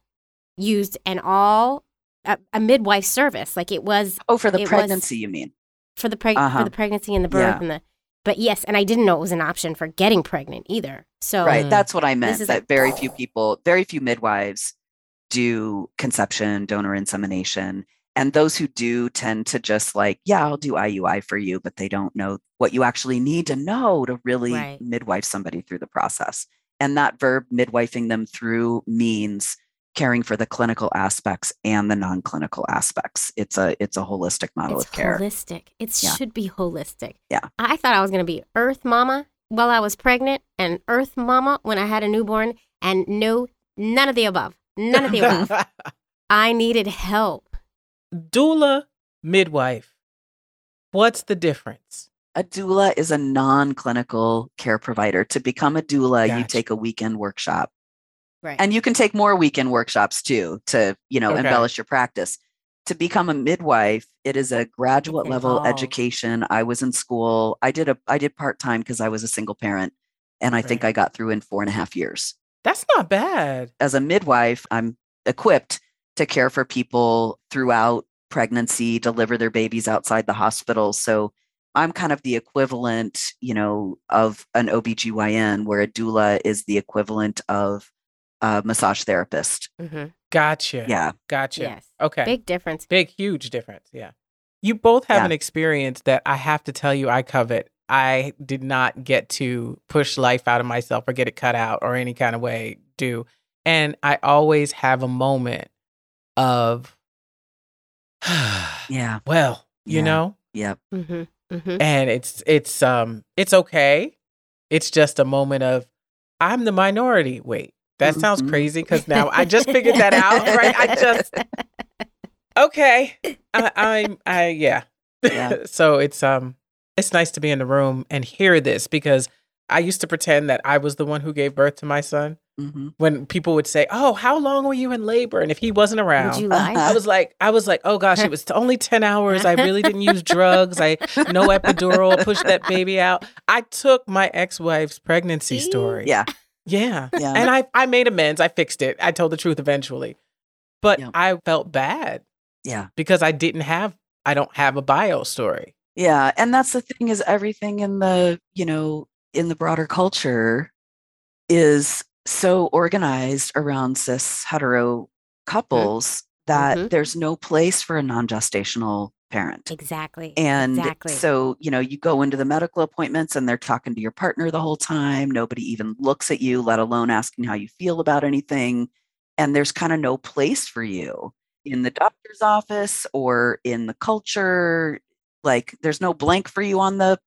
used an all a, a midwife service. Like it was Oh, for the It was- pregnancy you mean. for the preg- Uh-huh. for the pregnancy and the birth Yeah. and the but yes, and I didn't know it was an option for getting pregnant either. So Right. Mm. That's what I meant. is That like- very few people, very few midwives do conception, donor insemination. And those who do tend to just like, yeah, I'll do IUI for you, but they don't know what you actually need to know to really Right. midwife somebody through the process. And that verb, midwifing them through, means caring for the clinical aspects and the non-clinical aspects. It's a it's a holistic model it's of care. holistic. It Yeah. should be holistic. Yeah. I thought I was going to be Earth Mama while I was pregnant and Earth Mama when I had a newborn, and no, none of the above. None of the above. *laughs* I needed help. Doula, midwife. What's the difference? A doula is a non-clinical care provider. To become a doula, you take a weekend workshop. Right. And you can take more weekend workshops too to, you know, Okay. embellish your practice. To become a midwife, it is a graduate level education. I was in school. I did a I did part-time because I was a single parent. And I think I got through in four and a half years. That's not bad. As a midwife, I'm equipped to care for people throughout pregnancy, deliver their babies outside the hospital. So I'm kind of the equivalent, you know, of an OBGYN, where a doula is the equivalent of a massage therapist. hmm Gotcha. Yeah. Gotcha. Yes. Okay. Big difference. Big, huge difference. Yeah. You both have Yeah. an experience that I have to tell you I covet. I did not get to push life out of myself or get it cut out or any kind of way do. And I always have a moment of, Yeah. *sighs* well, you Yeah. know, Yep. hmm hmm and it's it's um it's okay. It's just a moment of I'm the minority. Wait, that sounds Mhm. crazy because now I just figured that *laughs* out, right? I just okay. I, I'm I yeah. Yeah. *laughs* so it's um it's nice to be in the room and hear this because I used to pretend that I was the one who gave birth to my son. hmm When people would say, "Oh, how long were you in labor?" and if he wasn't around, Would you lie? I was like, I was like, oh gosh, it was only 10 hours. I really didn't use drugs. I no *laughs* epidural, pushed that baby out. I took my ex-wife's pregnancy story. Yeah. Yeah. Yeah. And I I made amends. I fixed it. I told the truth eventually. But Yeah. I felt bad Yeah. because I didn't have I don't have a bio story. Yeah. And that's the thing is everything in the, you know, in the broader culture is so organized around cis hetero couples that Mhm. there's no place for a non-gestational parent. Exactly. And exactly. so, you know, you go into the medical appointments and they're talking to your partner the whole time. Nobody even looks at you, let alone asking how you feel about anything. And there's kind of no place for you in the doctor's office or in the culture. Like there's no blank for you on the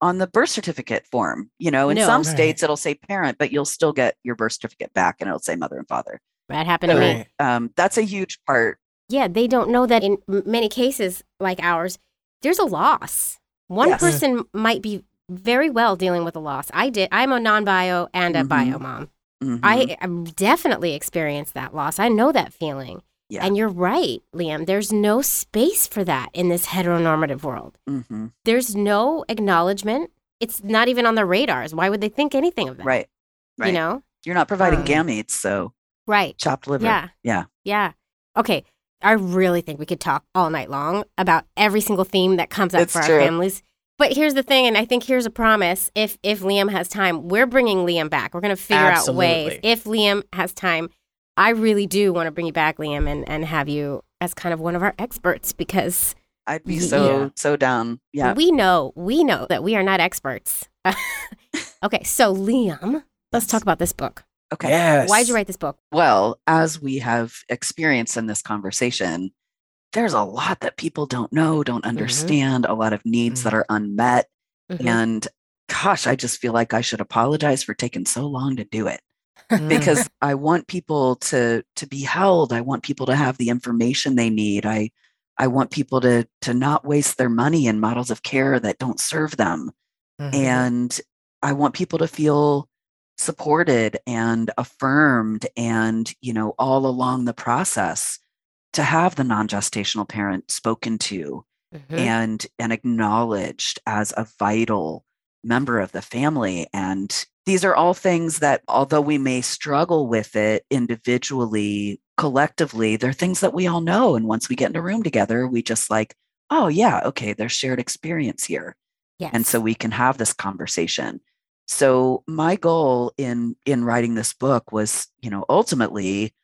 on the birth certificate form. You know, in No. some Right. states it'll say parent, but you'll still get your birth certificate back and it'll say mother and father. that happened to me. um, that's a huge part. Yeah, they don't know that in many cases like ours, there's a loss. One Yes. person might be very well dealing with a loss. I did. I'm a non-bio and a Mhm. bio mom. Mhm. I I definitely experienced that loss. I know that feeling. Yeah. And you're right, Liam. There's no space for that in this heteronormative world. Mhm. There's no acknowledgement. It's not even on the radars. Why would they think anything of that? right. Right. You know? You're not providing Um, gametes, so Right. chopped liver. Yeah. Yeah. Yeah. Okay. I really think we could talk all night long about every single theme that comes up It's for true. our families. But here's the thing, and I think here's a promise. If if Liam has time, we're bringing Liam back. We're going to figure out ways. If Liam has time, I really do want to bring you back, Liam, and and have you as kind of one of our experts because I'd be Yeah. so so down. Yeah. we know we know that we are not experts. *laughs* okay, so Liam, let's talk about this book. Okay. Yes. Why'd you write this book? Well, as we have experienced in this conversation, there's a lot that people don't know, don't understand, a lot of needs that are unmet. Mhm. And gosh, I just feel like I should apologize for taking so long to do it. Because I want people to to be held. I want people to have the information they need. I I want people to to not waste their money in models of care that don't serve them. Mhm. And I want people to feel supported and affirmed and, you know, all along the process to have the non-gestational parent spoken to Mhm. and and acknowledged as a vital member of the family and these are all things that although we may struggle with it individually collectively they're things that we all know and once we get in a room together we just like oh yeah okay there's shared experience here yes. and so we can have this conversation so my goal in in writing this book was you know ultimately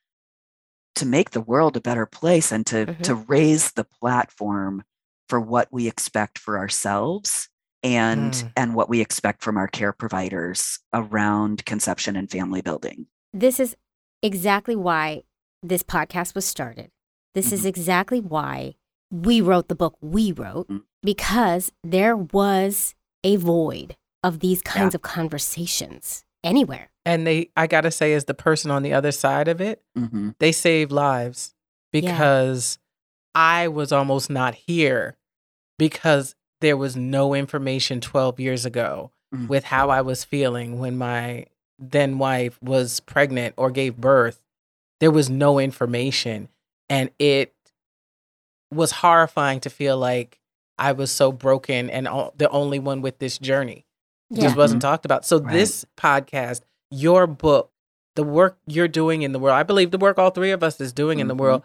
to make the world a better place and to Mhm. to raise the platform for what we expect for ourselves and Mm. and what we expect from our care providers around conception and family building this is exactly why this podcast was started. This is Mhm. exactly why we wrote the book we wrote Mm. because there was a void of these kinds of conversations anywhere. And they, I gotta say, as the person on the other side of it, hmm they saved lives Yeah. because I was almost not here because there was no information 12 years ago Mm. with how I was feeling when my then wife was pregnant or gave birth. There was no information. And it was horrifying to feel like I was so broken and o- the only one with this journey. It just wasn't talked about. So Right. this podcast, your book, the work you're doing in the world, I believe the work all three of us is doing in the Mhm. world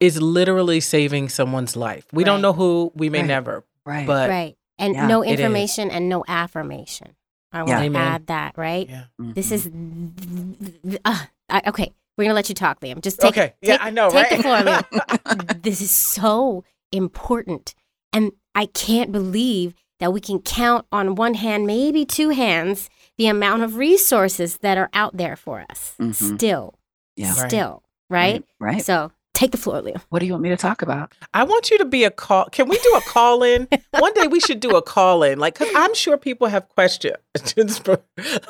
is literally saving someone's life. We don't know who, we may Right. never, right but right. And Yeah, no information and no affirmation. I want Yeah. to add that, right? yeah. This Mhm. is uh, I, okay. We're gonna let you talk, Liam. Just take, okay. Yeah, take- I know, take right? the floor, Liam. *laughs* this is so important. And I can't believe that we can count on one hand, maybe two hands, the amount of resources that are out there for us. Mhm. Still, yeah Right. still, right? right So take the floor, Liam. what do you want me to talk about I want you to be a call. Can we do a call in? *laughs* One day we should do a call in, like, because I'm sure people have questions *laughs* for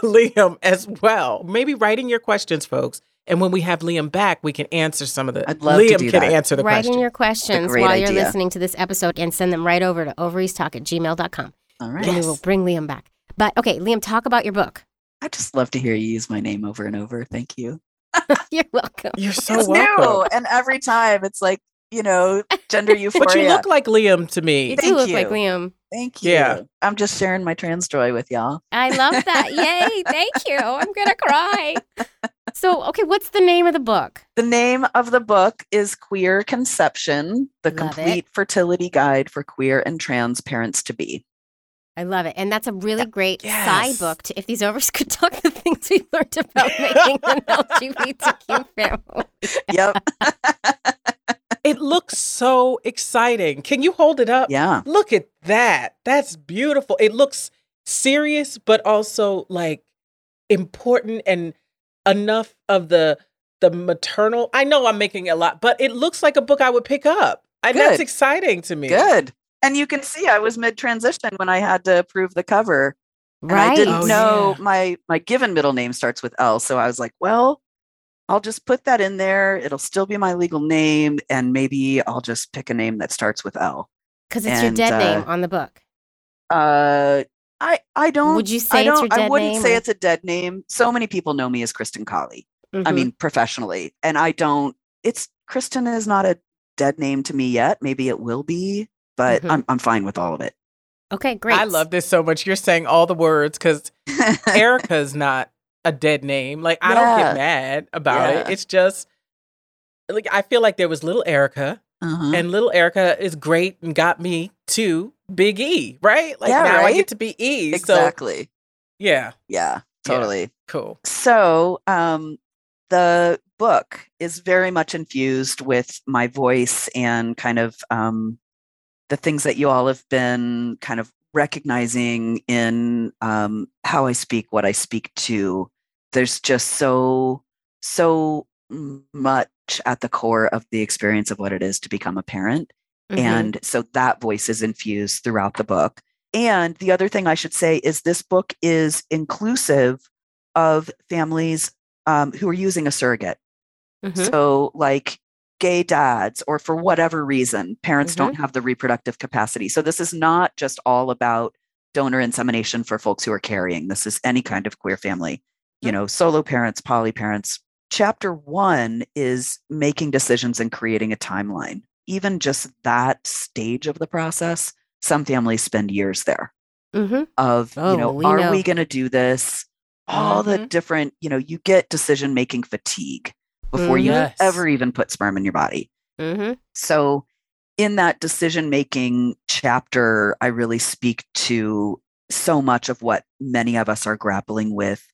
Liam as well. Maybe writing your questions, folks. And when we have Liam back, we can answer some of the. I'd love to Liam do can that. answer the Write questions. in your questions great while you're idea. listening to this episode and send them right over to ovariestalk at gmail.com. all right And we will bring Liam back. But okay, Liam, talk about your book. i just love to hear you use my name over and over thank you *laughs* You're welcome. You're so it's welcome. new and every time it's like you know gender euphoria *laughs* But you look like Liam to me. You me. do Thank look like. Liam. thank you Yeah. i'm just sharing my trans joy with y'all I love that. *laughs* Yay. Thank you. I'm going to cry. So, okay, what's the name of the book? the name of the book is queer conception the Love it. complete fertility guide for queer and trans parents to be I love it. And that's a really great Yes. side book to if these ovaries *laughs* could talk the things we learned about *laughs* making an LGBTQ *laughs* family. yep It looks so exciting. Can you hold it up? yeah Look at that. That's beautiful. It looks serious, but also like important and enough of the the maternal. I know I'm making a lot, but it looks like a book I would pick up. And that's exciting to me. good and you can see i was mid transition when i had to approve the cover and i didn't Oh, know yeah. my my given middle name starts with l so i was like well i'll just put that in there it'll still be my legal name and maybe i'll just pick a name that starts with l Because it's your And, dead name uh, on the book. uh i i don't Would you I say it's your don't- dead i wouldn't name? say or- it's a dead name so many people know me as Kristin Kali i Mhm. mean professionally and i don't it's Kristin is not a dead name to me yet maybe it will be but Mhm. I'm, I'm fine with all of it okay, great. I love this so much. You're saying all the words because *laughs* Erica's not a dead name. Like I don't get mad about Yeah. it. It's just like I feel like there was little Erica, Uh-huh. and little Erica is great and got me to Big E, right? Like Yeah, now I get to be E. So exactly. yeah, yeah, totally. cool. So, um, the book is very much infused with my voice and kind of um, the things that you all have been kind of recognizing in um, how I speak, what I speak to. There's just so, so much at the core of the experience of what it is to become a parent. Mhm. And so that voice is infused throughout the book. And the other thing I should say is this book is inclusive of families um, who are using a surrogate. Mhm. So, like gay dads, or for whatever reason, parents don't have the reproductive capacity. So, this is not just all about donor insemination for folks who are carrying. This is any kind of queer family, you know, solo parents, poly parents. Chapter one is making decisions and creating a timeline. Even just that stage of the process, some families spend years there Mhm. of Oh, you know we are know. we going to do this all the Mhm. different you know you get decision making fatigue before Mhm. you Yes. ever even put sperm in your body Mhm. so in that decision making chapter i really speak to so much of what many of us are grappling with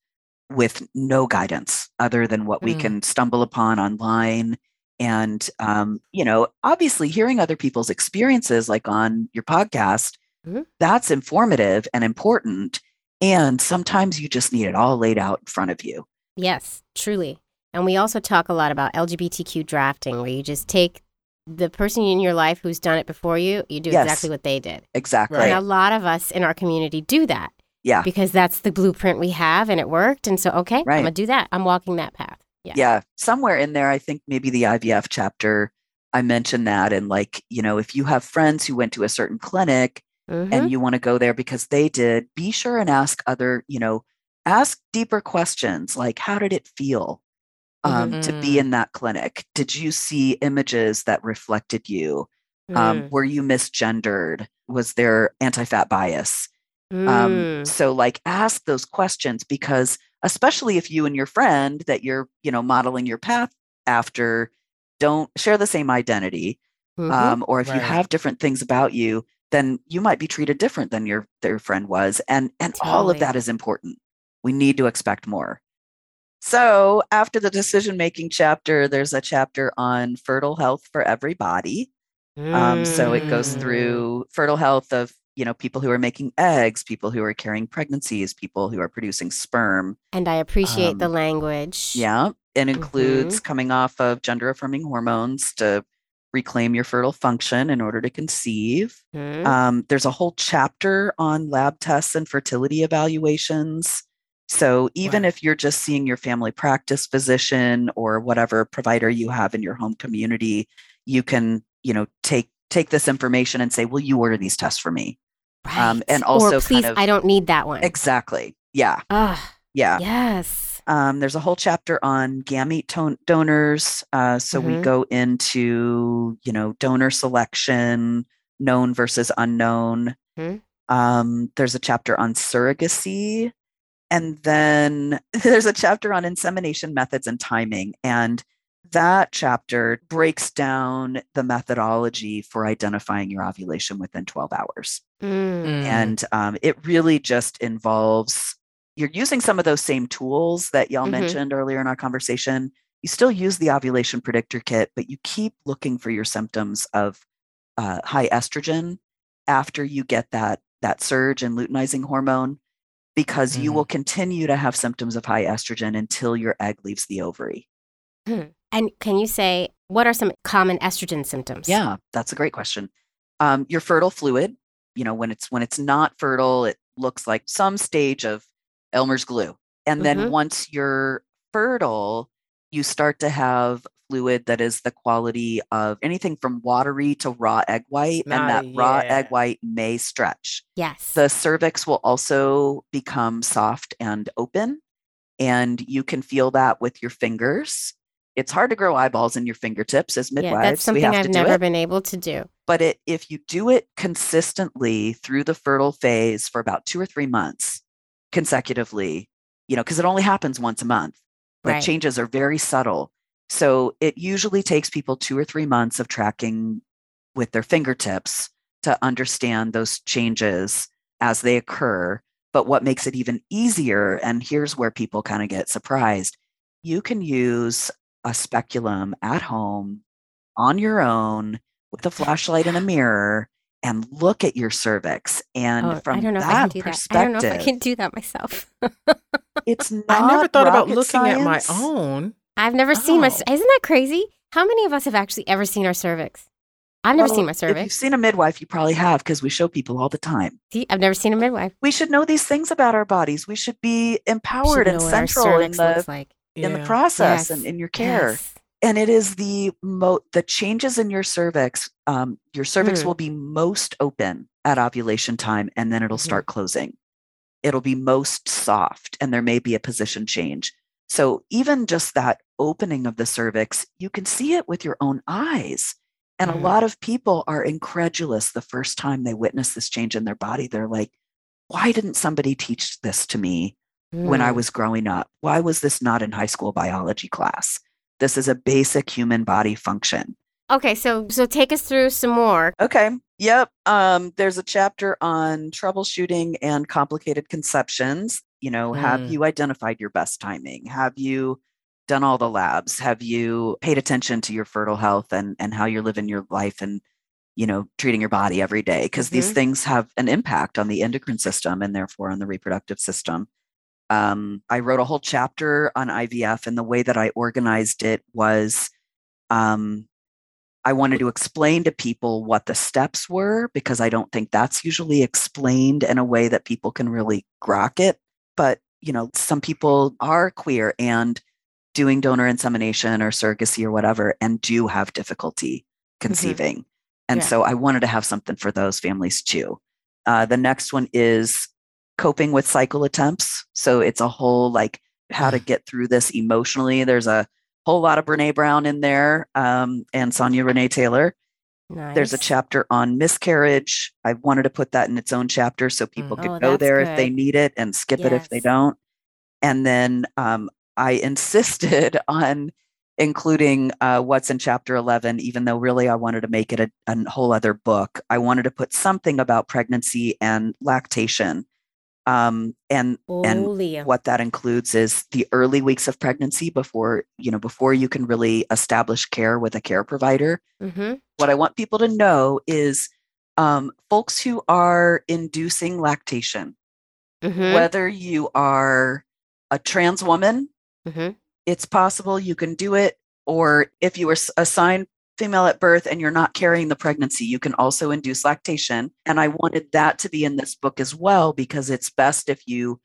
with no guidance other than what we Mm. can stumble upon online and um, you know obviously hearing other people's experiences like on your podcast Mhm. that's informative and important and sometimes you just need it all laid out in front of you Yes, truly. And we also talk a lot about LGBTQ drafting, where you just take the person in your life who's done it before you, you do Yes. exactly what they did. exactly And a lot of us in our community do that yeah because that's the blueprint we have and it worked. And so, okay, Right. I'm going to do that. I'm walking that path. Yeah. yeah somewhere in there i think maybe the ivf chapter i mentioned that and like you know if you have friends who went to a certain clinic Mhm. and you want to go there because they did be sure and ask other you know ask deeper questions like how did it feel um, to be Mhm. in that clinic did you see images that reflected you um, Mm. were you misgendered was there anti-fat bias um, Mm. so like ask those questions because especially if you and your friend that you're you know modeling your path after don't share the same identity Mhm. um, or if you have different things about you then you might be treated different than your their friend was and and all of that is important we need to expect more so after the decision making chapter there's a chapter on fertile health for everybody um, so it goes Mm. through fertile health of you know people who are making eggs people who are carrying pregnancies people who are producing sperm And I appreciate the um, language. yeah it Mm-hmm. includes coming off of gender affirming hormones to reclaim your fertile function in order to conceive Mhm. um, there's a whole chapter on lab tests and fertility evaluations so even Wow. if you're just seeing your family practice physician or whatever provider you have in your home community you can you know take take this information and say will you order these tests for me um, and also or please, kind of I don't need that one. exactly yeah Ah, yeah yes. um, there's a whole chapter on gamete ton- donors. Uh, so we Mhm. go into, you know, donor selection, known versus unknown. Mhm. Um, there's a chapter on surrogacy. And then *laughs* there's a chapter on insemination methods and timing. And that chapter breaks down the methodology for identifying your ovulation within 12 hours Mm. And um, it really just involves you're using some of those same tools that y'all Mhm. mentioned earlier in our conversation you still use the ovulation predictor kit but you keep looking for your symptoms of uh, high estrogen after you get that that surge in luteinizing hormone because you Mhm. will continue to have symptoms of high estrogen until your egg leaves the ovary And can you say what are some common estrogen symptoms? Yeah, that's a great question. Um, your fertile fluid, you know, when it's when it's not fertile, it looks like some stage of Elmer's glue. And then Mhm. once you're fertile, you start to have fluid that is the quality of anything from watery to raw egg white, and that Snotty, raw yeah. egg white may stretch. Yes. The cervix will also become soft and open, and you can feel that with your fingers. It's hard to grow eyeballs in your fingertips as midwives. yeah, that's we something have I've to never it. been able to do. But it, if you do it consistently through the fertile phase for about two or three months consecutively, you know, because it only happens once a month, the Right. changes are very subtle. So it usually takes people two or three months of tracking with their fingertips to understand those changes as they occur. But what makes it even easier, and here's where people kind of get surprised you can use a speculum at home on your own with a flashlight and a mirror and look at your cervix. And Oh, from I don't know if I that can do that. I don't know if I can do that myself. *laughs* it's not I never thought about rocket looking at my own. I've never seen my. Oh. Isn't that crazy? How many of us have actually ever seen our cervix? I've never Well, seen my cervix. If you've seen a midwife, you probably have because we show people all the time. See, I've never seen a midwife. We should know these things about our bodies. We should be empowered Should and know central in the like. in the process Yes, and in your care. yes. And it is the mo the changes in your cervix. Um, your cervix Mm. will be most open at ovulation time, and then it'll Mhm. start closing. It'll be most soft, and there may be a position change. So even just that opening of the cervix, you can see it with your own eyes. And Mhm. a lot of people are incredulous the first time they witness this change in their body. They're like, why didn't somebody teach this to me when I Mm. was growing up? Why was this not in high school biology class? This is a basic human body function. Okay, so so take us through some more. Okay. Yep. Um, there's a chapter on troubleshooting and complicated conceptions. You know, have Mm. you identified your best timing? Have you done all the labs? Have you paid attention to your fertile health and and how you're living your life and you know treating your body every day? Because these Mhm. things have an impact on the endocrine system and therefore on the reproductive system. Um, I wrote a whole chapter on IVF, and the way that I organized it was um, I wanted to explain to people what the steps were because I don't think that's usually explained in a way that people can really grok it. But, you know, some people are queer and doing donor insemination or surrogacy or whatever and do have difficulty conceiving. And Yeah. so I wanted to have something for those families too. Uh, the next one is coping with cycle attempts. So it's a whole like how to get through this emotionally. There's a whole lot of Brene Brown in there um, and Sonya Renee Taylor. Nice. There's a chapter on miscarriage. I wanted to put that in its own chapter so people Mm. could Oh, go there if they need it and skip it if they don't. And then um, I insisted *laughs* on including uh, what's in chapter 11, even though really I wanted to make it a, a whole other book. I wanted to put something about pregnancy and lactation. Um, and and what that includes is the early weeks of pregnancy before you know before you can really establish care with a care provider Mm-hmm. what i want people to know is um, folks who are inducing lactation Mm-hmm. whether you are a trans woman Mm-hmm. it's possible you can do it or if you were assigned female at birth and you're not carrying the pregnancy you can also induce lactation and i wanted that to be in this book as well because it's best if you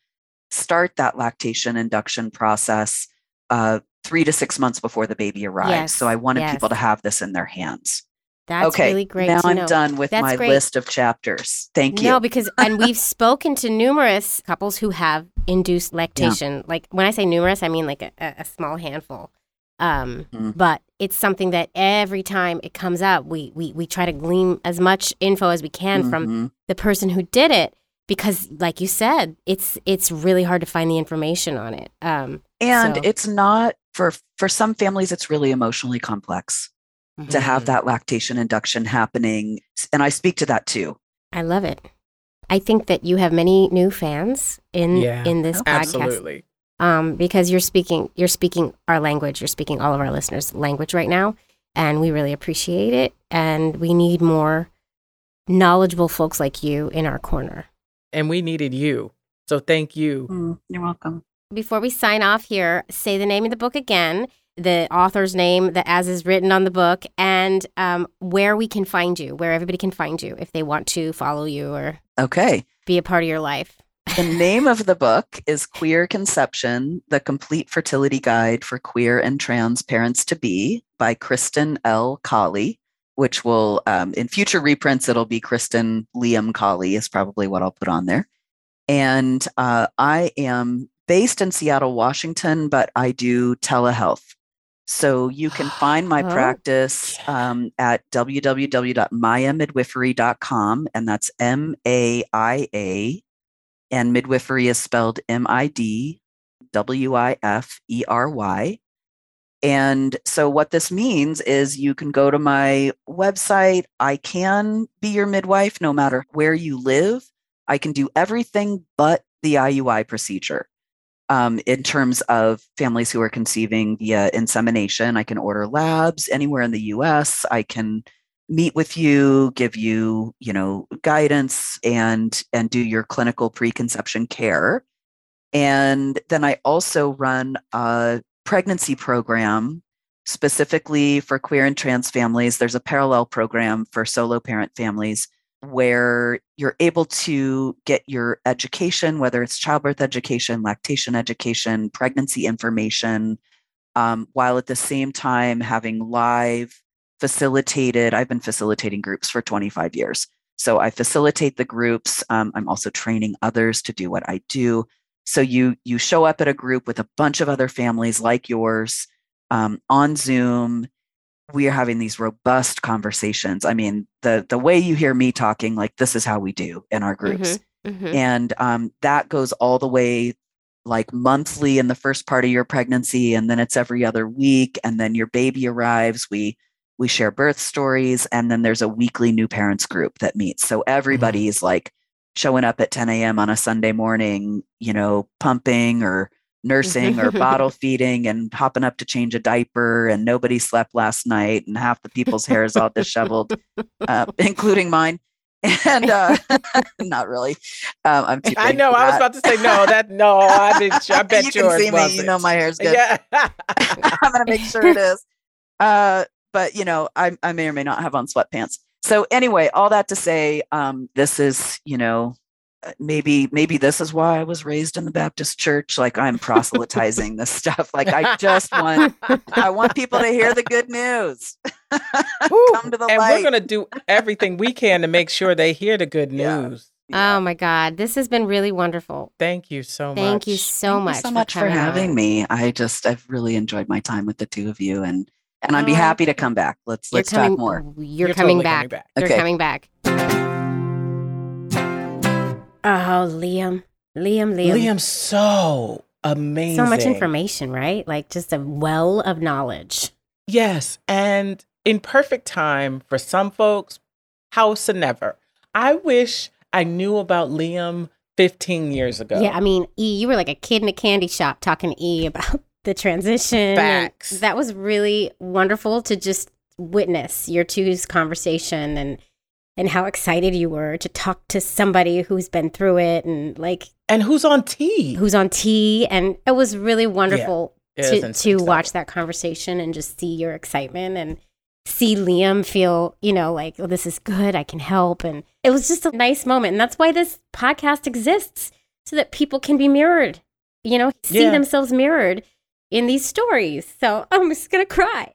start that lactation induction process uh, three to six months before the baby arrives so i wanted people to have this in their hands That's okay really great. now i'm know. done with That's my great. list of chapters thank you No, because *laughs* and we've spoken to numerous couples who have induced lactation. Like when I say numerous, I mean like a a small handful. Um, Mhm. But it's something that every time it comes up, we we we try to glean as much info as we can from Mhm. the person who did it because, like you said, it's it's really hard to find the information on it. Um, and So- it's not for for some families it's really emotionally complex to have Mhm. that lactation induction happening and i speak to that too I love it. I think that you have many new fans in Yeah, in this podcast. Absolutely. um, because you're speaking you're speaking our language you're speaking all of our listeners language right now and we really appreciate it and we need more knowledgeable folks like you in our corner And we needed you. So thank you. Mm, you're welcome before we sign off here say the name of the book again the author's name that as is written on the book and um, where we can find you where everybody can find you if they want to follow you or okay be a part of your life the name of the book is queer conception the complete fertility guide for queer and trans parents to be by Kristin L. Kali which will um, in future reprints it'll be Kristin Liam Kali is probably what i'll put on there. And uh, i am based in seattle washington but i do telehealth. So you can *gasps* find my Oh, practice um, at www.maiamidwifery.com and that's m-a-i-a and midwifery is spelled M I D W I F E R Y. And so, what this means is you can go to my website. I can be your midwife no matter where you live. I can do everything but the IUI procedure. Um, in terms of families who are conceiving via insemination, I can order labs anywhere in the US. I can meet with you, give you, you know, guidance and and do your clinical preconception care. And then I also run a pregnancy program specifically for queer and trans families. There's a parallel program for solo parent families where you're able to get your education, whether it's childbirth education, lactation education, pregnancy information, um, while at the same time having live facilitated. I've been facilitating groups for 25 years. So I facilitate the groups. Um, I'm also training others to do what I do. So you you show up at a group with a bunch of other families like yours um, on Zoom. We are having these robust conversations. I mean, the the way you hear me talking, like this is how we do in our groups, Mhm, mhm. and um, that goes all the way like monthly in the first part of your pregnancy, and then it's every other week, and then your baby arrives. We we share birth stories, and then there's a weekly new parents group that meets. So everybody's like showing up at 10 a.m. on a Sunday morning, you know, pumping or nursing or *laughs* bottle feeding and hopping up to change a diaper and nobody slept last night and half the people's hair is all disheveled, uh, *laughs* including mine. And uh, *laughs* not really. Um, I'm too I know. I was about to say no. That no. I bet. I bet you can see me. You know my hair's good. Yeah. I'm gonna make sure it is. Uh, but you know, I, I may or may not have on sweatpants. So anyway, all that to say, um, this is you know, uh, maybe maybe this is why I was raised in the Baptist church. Like I'm proselytizing this stuff. Like I just want I want people to hear the good news. *laughs* Come to the and light. we're gonna do everything we can to make sure they hear the good Yeah. news. Oh my God, this has been really wonderful. Thank you so much. Thank you so Thank much. you so much for coming having on. me. I just I've really enjoyed my time with the two of you, and and I'd be Oh, happy to come back. Let's You're let's coming, talk more. You're, You're coming, totally back. coming back. You're Okay. coming back. Oh, Liam, Liam, Liam. Liam's so amazing. So much information, right? Like just a well of knowledge. Yes, and in perfect time for some folks, house and never. I wish I knew about Liam 15 years ago. Yeah, I mean, E, you were like a kid in a candy shop talking to E about the transition. Facts. That was really wonderful to just witness your two's conversation and and how excited you were to talk to somebody who's been through it and like and who's on T? who's on T and it was really wonderful is to to watch that conversation and just see your excitement and see Liam feel, you know, like, oh, this is good, I can help. And it was just a nice moment. And that's why this podcast exists, so that people can be mirrored, you know, see Yeah. themselves mirrored in these stories. So I'm just gonna cry.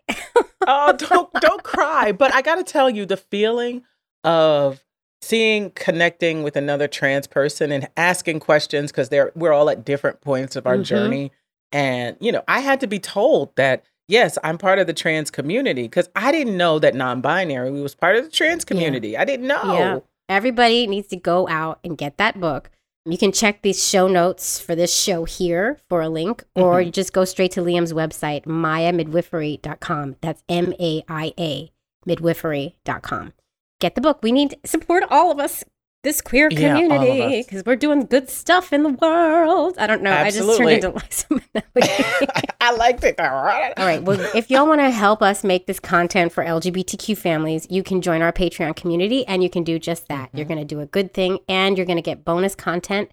oh, *laughs* don't don't cry. But I gotta tell you, the feeling of seeing connecting with another trans person and asking questions because they're we're all at different points of our Mhm. journey. And you know, I had to be told that yes, I'm part of the trans community because I didn't know that non-binary was part of the trans community. I didn't know. Yeah. Everybody needs to go out and get that book. You can check these show notes for this show here for a link, or Mhm. you just go straight to Liam's website, maiamidwifery.com. That's M A I A, midwifery.com. Get the book. We need support all of us, this queer Yeah, community, us. because we're doing good stuff in the world. I don't know. I just Absolutely. turned into Liza. *laughs* I liked it. All right. Well, if y'all want to help us make this content for LGBTQ families, you can join our Patreon community and you can do just that. You're mm-hmm. going to do a good thing and you're going to get bonus content.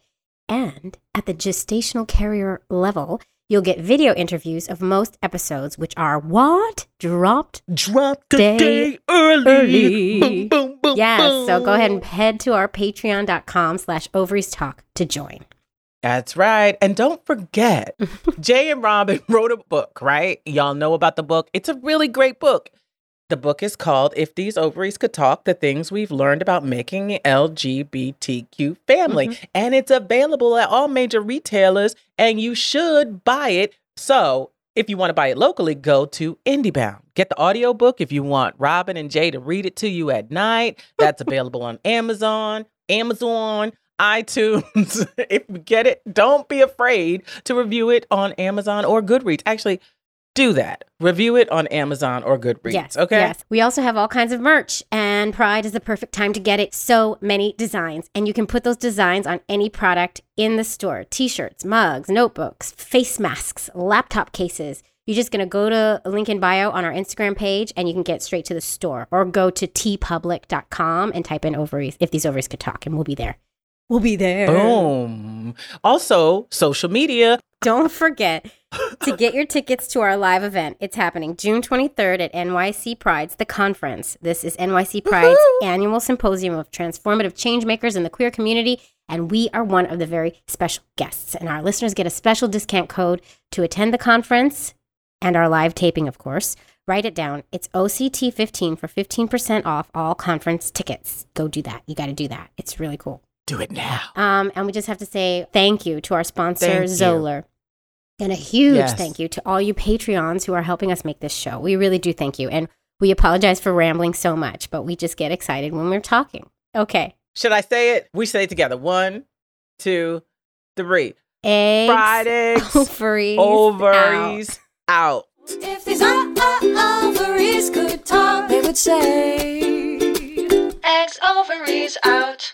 And at the gestational carrier level, you'll get video interviews of most episodes, which are what? Dropped Dropped Day day, early. early. Boom, boom, Yes. So go ahead and head to our patreon.com slash ovaries talk to join. That's right. And don't forget, *laughs* Jay and Robin *laughs* wrote a book, right? Y'all know about the book. It's a really great book. The book is called If These Ovaries Could Talk The Things We've Learned About Making LGBTQ Family. Mm-hmm. And it's available at all major retailers, and you should buy it. So if you want to buy it locally, go to IndieBound. Get the audiobook if you want Robin and Jay to read it to you at night. That's *laughs* available on Amazon, Amazon, iTunes. *laughs* if you get it, don't be afraid to review it on Amazon or Goodreads. Actually, do that. Review it on Amazon or Goodreads. Yes. okay. Yes. We also have all kinds of merch, and Pride is the perfect time to get it. So many designs, and you can put those designs on any product in the store t shirts, mugs, notebooks, face masks, laptop cases. You're just going to go to a link in bio on our Instagram page and you can get straight to the store or go to teepublic.com and type in ovaries if these ovaries could talk, and we'll be there. We'll be there. Boom. Also, social media. Don't forget to get your tickets to our live event. It's happening June 23rd at NYC Pride's The Conference. This is NYC Pride's annual symposium of transformative change makers in the queer community, and we are one of the very special guests. And our listeners get a special discount code to attend the conference and our live taping, of course. Write it down. It's OCT15 for 15% off all conference tickets. Go do that. You got to do that. It's really cool. Do it now. Um, and we just have to say thank you to our sponsor, Thank you. Zahler. And a huge Yes. thank you to all you Patreons who are helping us make this show. We really do thank you. And we apologize for rambling so much, but we just get excited when we're talking. Okay. Should I say it? We say it together. One, two, three. Eggs, Fried eggs, *laughs* ovaries, ovaries out. If these o- o- ovaries could talk, they would say, Eggs, ovaries out.